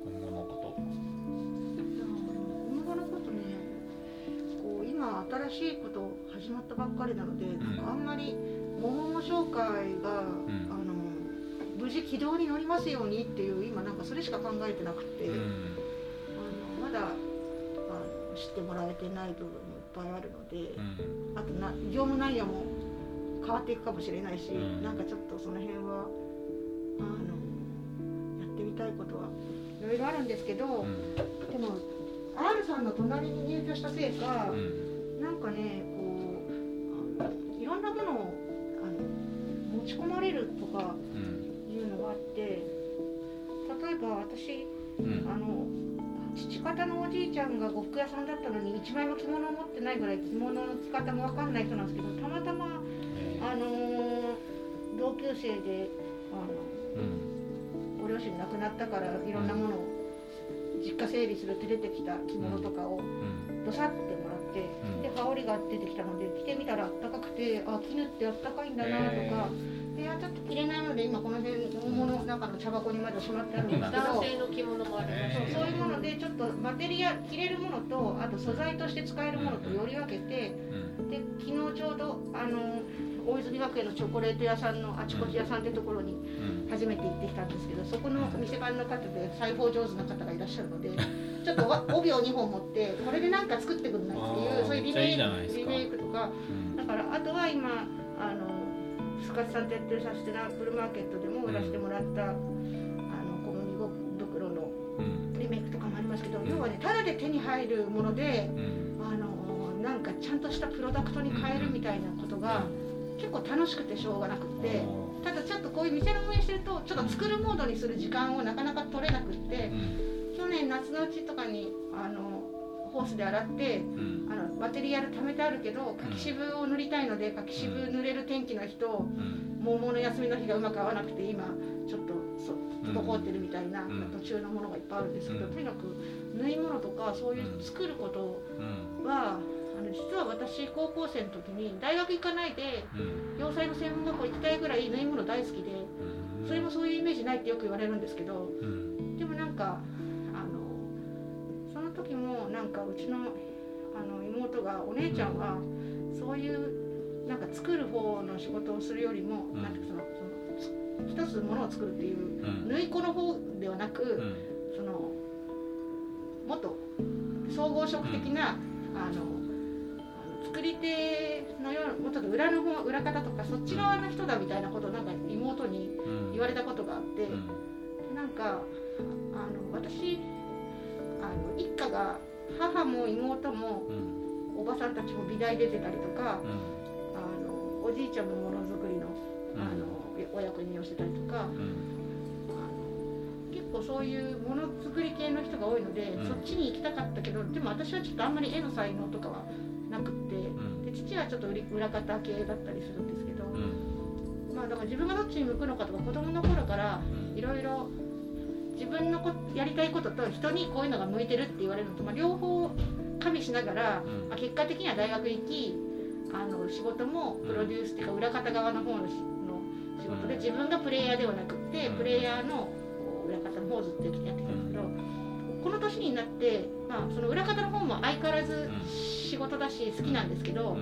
Speaker 1: 今後のこと
Speaker 3: 今新しいこと始まったばっかりなので、うん、なんかあんまり桃紹介が、うん、あの無事軌道に乗りますようにっていう今なんかそれしか考えてなくて、うん、あのまだあの知ってもらえてない部分ぱいあるので、うん、あとな業務内容も変わっていくかもしれないし、うん、なんかちょっとその辺はあのやってみたいことはいろいろあるんですけど、うん、でも R さんの隣に入居したせいか、うんかねこうあのいろんなものをあの持ち込まれるとかいうのがあって例えば私、あの父方のおじいちゃんが呉服屋さんだったのに一枚も着物を持ってないぐらい着物の着方も分かんない人なんですけどたまたま、あのー、同級生であの、うん、ご両親亡くなったからいろんなものを実家整理するって出てきた着物とかをどさって、うん、で羽織が出てきたので着てみたらあったかくてあ絹ってあったかいんだなとか。いやちょっと着れないので今この辺大物の中の茶箱にまだしまってあるんですけど
Speaker 2: 男性の着物もあります
Speaker 3: そうそういうものでちょっとマテリア着れるものとあと素材として使えるものとより分けて、で昨日ちょうどあの大泉学園のチョコレート屋さんのあちこち屋さんってところに初めて行ってきたんですけどそこの店番の方で裁縫上手な方がいらっしゃるのでちょっと帯 [laughs] を2本持ってこれで何か作ってくんないっていうそういうリメイクリメイクとか、だからあとは今あのスカさんとやってるサステナブルマーケットでも売らせてもらった、あの小麦袋のリメイクとかもありますけど、要はねただで手に入るもので、あのなんかちゃんとしたプロダクトに変えるみたいなことが、結構楽しくてしょうがなくてただちょっとこういう店の運営してるとちょっと作るモードにする時間をなかなか取れなくって、去年夏のうちとかにあのホースで洗って、うん、あのバテリアル貯めてあるけど柿渋を塗りたいので柿渋塗れる天気の日と、桃の休みの日がうまく合わなくて今ちょっとそ滞ってるみたいな、途中のものがいっぱいあるんですけど、とにかく縫い物とかそういう作ることは、実は私高校生の時に大学行かないで洋裁の専門学校行きたいぐらい縫い物大好きでそれもそういうイメージないってよく言われるんですけどでもなんか時もなんかうちのあの妹がお姉ちゃんはそういうなんか作る方の仕事をするよりも、うん、なんてそのその一つものを作るっていう、うん、縫い子の方ではなく、うん、そのもっと総合職的な、あの作り手のようなもうちょっと裏の方裏方とかそっち側の人だみたいなことをなんか妹に言われたことがあって、うん、なんかあの私あの一家が母も妹も、おばさんたちも美大出てたりとか、あのおじいちゃんもものづくりのあのお役人をしてたりとか、構そういうものづくり系の人が多いので、そっちに行きたかったけどでも私はちょっとあんまり絵の才能とかはなくって、で父はちょっと裏方系だったりするんですけど、まあだから自分がどっちに向くのかとか子供の頃からいろいろ自分のこやりたいことと人にこういうのが向いてるって言われるのと、まあ、両方加味しながら、うん、まあ、結果的には大学行きあの仕事もプロデュースっていうか裏方側の方の仕事で自分がプレイヤーではなくってプレイヤーの裏方の方をずっとやってきたこの年になって、まあ、その裏方の方も相変わらず仕事だし好きなんですけど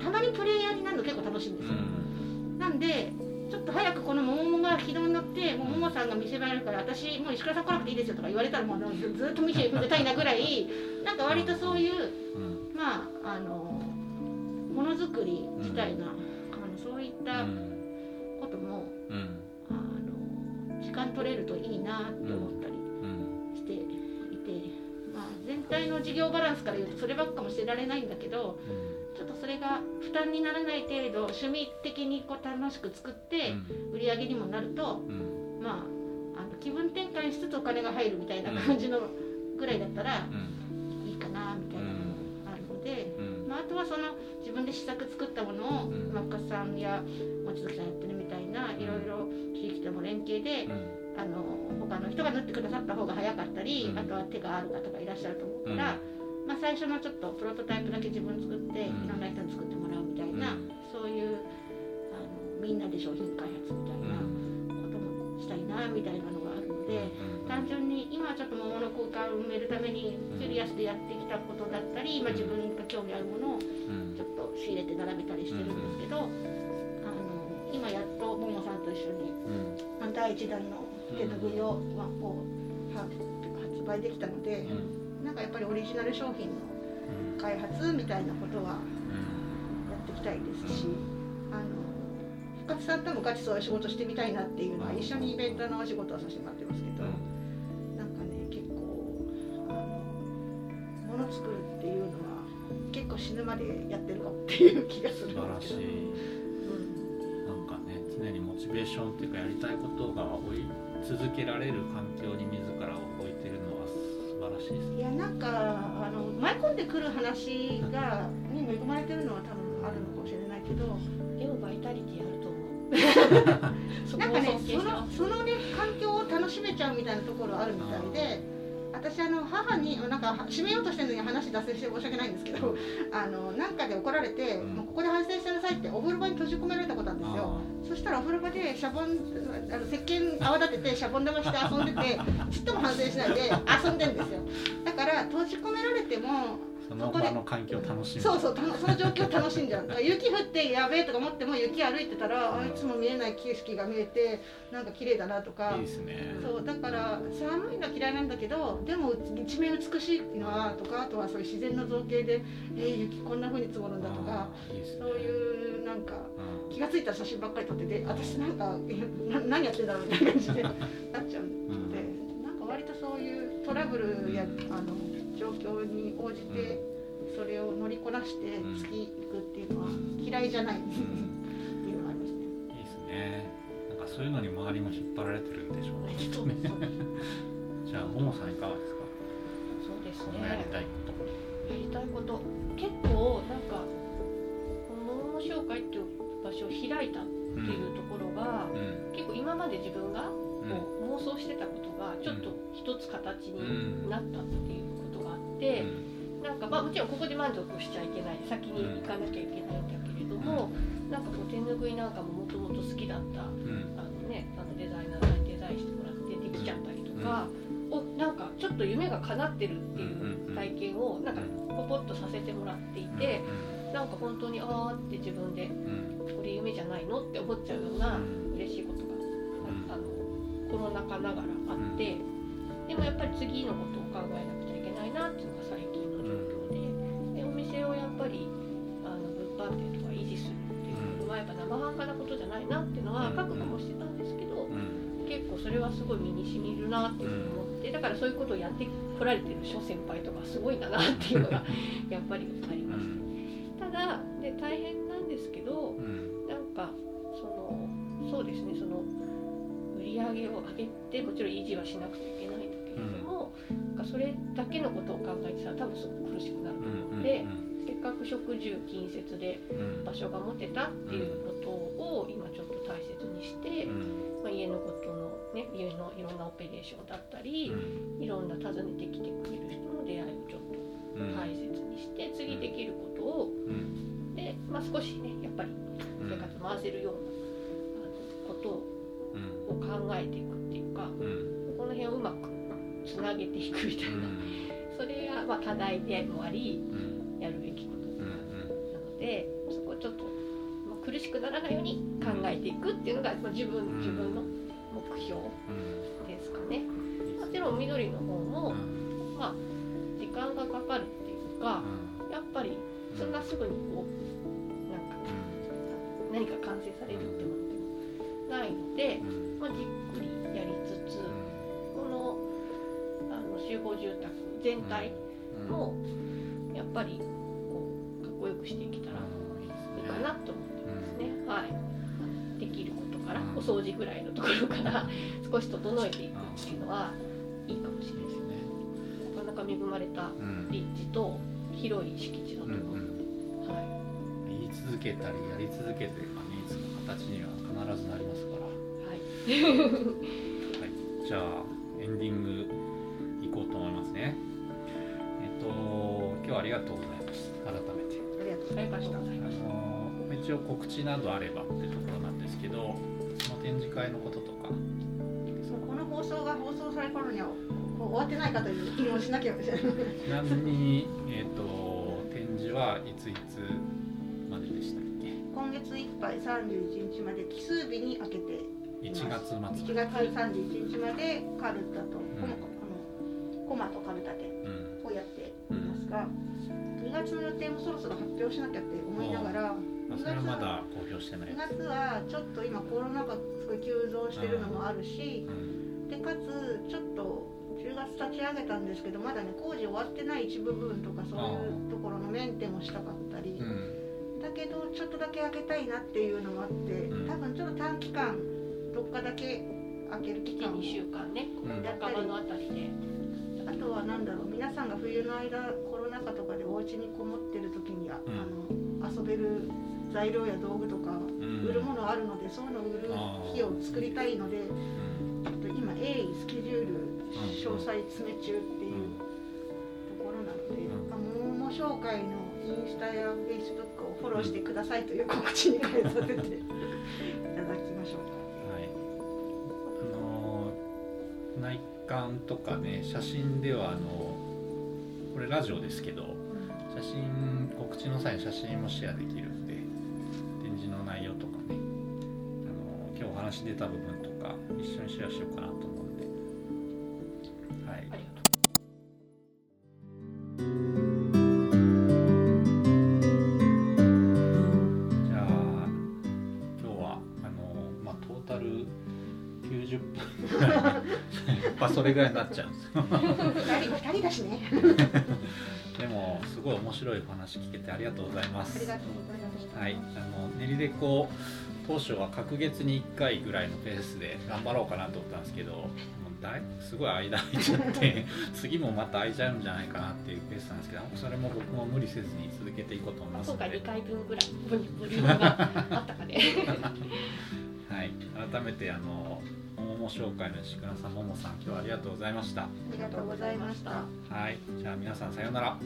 Speaker 3: たまにプレイヤーになるの結構楽しいんですよ。なんでちょっと早くこの桃が軌道に乗ってもう桃さんが店番やるから私もう石倉さん来なくていいですよとか言われたらもうずっと店出たいなぐらいなんか割とそういう、まああのものづくり自体が、あのそういったことも、あの時間取れるといいなって思って体の事業バランスから言うとそればっかもしてられないんだけど。ちょっとそれが負担にならない程度趣味的にこう楽しく作って売り上げにもなると、まああの気分転換しつつお金が入るみたいな感じのぐらいだったらいいかなみたいなのもあるので、まあ、あとはその自分で試作作ったものを真っ赤さんや望月さんやってるみたいないろいろ地域とも連携で。あの他の人が縫ってくださった方が早かったり、あとは手がある方がいらっしゃると思うから、まあ、最初のちょっとプロトタイプだけ自分作っていろんな人に作ってもらうみたいな、そういうあのみんなで商品開発みたいなこともしたいなみたいなのがあるので、単純に今ちょっと桃の空間を埋めるためにキュリアスでやってきたことだったり、今自分が興味あるものをちょっと仕入れて並べたりしてるんですけど、今やっとももさんと一緒に、第1弾の手ぬぐいを、まあ、こう発売できたので。なんかやっぱりオリジナル商品の開発みたいなことはやっていきたいですし、あの深津さんともガチそういう仕事してみたいなっていうのは一緒にイベントのお仕事をさせてもらってますけど、なんかね結構あのもの作るっていうのは結構死ぬまでやってるかっていう気がするんですけど。
Speaker 1: ね常にモチベーションっていうかやりたいことが追い続けられる環境に自らを置いてるのは晴らしいです。
Speaker 3: いやなんかあの舞い込んでくる話がに恵まれてるのは多分あるのかもしれないけど
Speaker 2: 絵をバイタリティあると思う。[laughs]
Speaker 3: なんかねそのそのね環境を楽しめちゃうみたいなところあるみたいで私あの母になんか締めようとしてるのに話脱線して申し訳ないんですけどあのなんかで怒られて、うん、もうここで反省してなさいってお風呂場に閉じ込められたことなんですよ。そしたらお風呂場でシャボンあの石鹸泡立ててシャボン玉して遊んでて [laughs] ちっとも反省しないで遊んでんですよ。だから閉じ込められても
Speaker 1: その場の環境を楽しむ。
Speaker 3: そうそう [laughs] その状況を楽しんじゃう。雪降ってやべえとか思っても雪歩いてたら、あいつも見えない景色が見えてなんか綺麗だなとか。
Speaker 1: いいですね。
Speaker 3: そうだから寒いのは嫌いなんだけどでも一面美しいのはとかあとはそういう自然の造形でえー、雪こんなふうに積もるんだとかね、そういうなんか気が付いたら写真ばっかり撮ってて私なんかな何やってんだろうみたいな感じでなっちゃうので、うん、なんか割とそういうトラブルやあの状況に応じてそれを乗りこなして月行くっていうのは嫌いじゃない。っていうのがありますね。
Speaker 1: いいですね。なんかそういうのに周りも引っ張られてるんでしょうね。きっとねじゃあももさんいかがですか？
Speaker 2: そうですね。
Speaker 1: やりたいこ
Speaker 2: と。やりたいこと。結構なんかこの「もも紹介」っていう場所を開いたっていうところが、うん、結構今まで自分がこう妄想してたことがちょっと一つ形になったっていうなんかまあもちろんここで満足しちゃいけない先に行かなきゃいけないんだけれども、うん、なんかこう手ぬぐいなんかももともと好きだった、うん、あのねあのデザイナーさんにデザインしてもらってできちゃったりとか。おなんかちょっと夢が叶ってるっていう体験をなんかポポッとさせてもらっていて、なんか本当にああって自分で、これ夢じゃないのって思っちゃうような嬉しいことが、あのコロナ禍ながらあって、でもやっぱり次のことを考えなくちゃなっていうのが最近の状況ででお店をやっぱりあの物販店とか維持するっていうのはやっぱ生半可なことじゃないなっていうのは覚悟もしてたんですけど、結構それはすごい身にしみるなっていうふうに思ってだからそういうことをやってこられてる諸先輩とかすごいんだなっていうのが [laughs] やっぱりありました。ただで大変なんですけど、なんかそのそうですねその売り上げを上げてもちろん維持はしなくちゃいけないけれども、うん、なんかそれだけのことを考えてたら多分すごく苦しくなると思うので、せっかく食住近接で場所が持てたっていうことを今ちょっと大切にして、まあ、家のことのね家のいろんなオペレーションだったり、いろんな訪ねてきてくれる人の出会いをちょっと大切にして次できることを、で、まあ、少しねやっぱり生活回せるような、ことを考えていくっていうか、この辺をうまくつなげていくみたいな、それがまあ課題でもあり、やるべきことなのでそこをちょっと、まあ、苦しくならないように考えていくっていうのが、まあ、自分自分の目標ですかね。もちろん緑の方も、まあ時間がかかるっていうか、やっぱりそんなすぐにこうなんか何か完成されるってものでもないので、まあ、じっくりやりつつ、このあの集合住宅全体もやっぱりこうかっこよくしていけたらいいかなと思ってますね。はい、できることからお掃除ぐらいのところから [laughs] 少し整えていくっていうのはいいかもしれないですね。なかなか恵まれた立地と広い敷地のところ、うんうん、はい、
Speaker 1: 言い続けたりやり続けてればねいつの形には必ずなりますから。
Speaker 2: はい、
Speaker 1: はい、じゃあエンディングいこうと思いますね。えっと今日はありがとうございます改めて。
Speaker 2: ありがとうございました。あ
Speaker 1: の一応告知などあればってところなんですけどその展示会のこととか。
Speaker 3: そうこの放送が放送される頃には終わってないかという気もしなきゃ。ち
Speaker 1: なみに、えーと、展示はいついつまででしたっけ？
Speaker 3: 今月いっぱい31日まで奇数日に開けて
Speaker 1: 1月末。
Speaker 3: 1月31日までカルタと、うん、あのコマとカルタ展をやっていますが、うん、2月の予定もそろそろ発表しなきゃって思いながら
Speaker 1: それはまだ公表してない。
Speaker 3: 2月はちょっと今コロナ禍すごい急増してるのもあるし、うん、でかつちょっと10月立ち上げたんですけどまだね工事終わってない一部分とかそういうところのメンテもしたかったり、うん、だけどちょっとだけ開けたいなっていうのもあって、うん、多分ちょっと短期間どっかだけ開ける期間
Speaker 2: を2週間ね。半ばのあたりで。
Speaker 3: あとは何だろう皆さんが冬の間コロナ禍とかでお家にこもってる時に、うん、あの遊べる材料や道具とか売るものあるので、そういうのを売る日を作りたいので、ちょっと今鋭意スケジュール詳細詰め中っていうところなので、うん、もも紹介のインスタやフェイスブックをフォローしてくださいという告知に変えさせていただきましょう
Speaker 1: か。[laughs] はい、あの内観とかね写真ではあのこれラジオですけど写真告知の際に写真もシェアできるんで展示の内容とかねあの今日お話出た部分とか一緒にシェアしようかなとそれぐらいになっちゃうんです。よ
Speaker 3: 2人だしね。
Speaker 1: でもすごい面白いお話聞けてありがとうございます。
Speaker 3: ありがとうございました
Speaker 1: はい。あの練りでこ当初は隔月に1回ぐらいのペースで頑張ろうかなと思ったんですけどもうだいすごい間空いちゃって [laughs] 次もまた空いちゃうんじゃないかなっていうペースなんですけどそれも僕も無理せずに続けていこうと思います
Speaker 2: ので。今回2回分ぐらいボリュームがあったかね。[laughs]
Speaker 1: はい。改めてあの桃紹介の石倉さんももさん今日はありがとうございました。あ
Speaker 3: りがとうございました。
Speaker 1: はい。じゃあ皆さんさようなら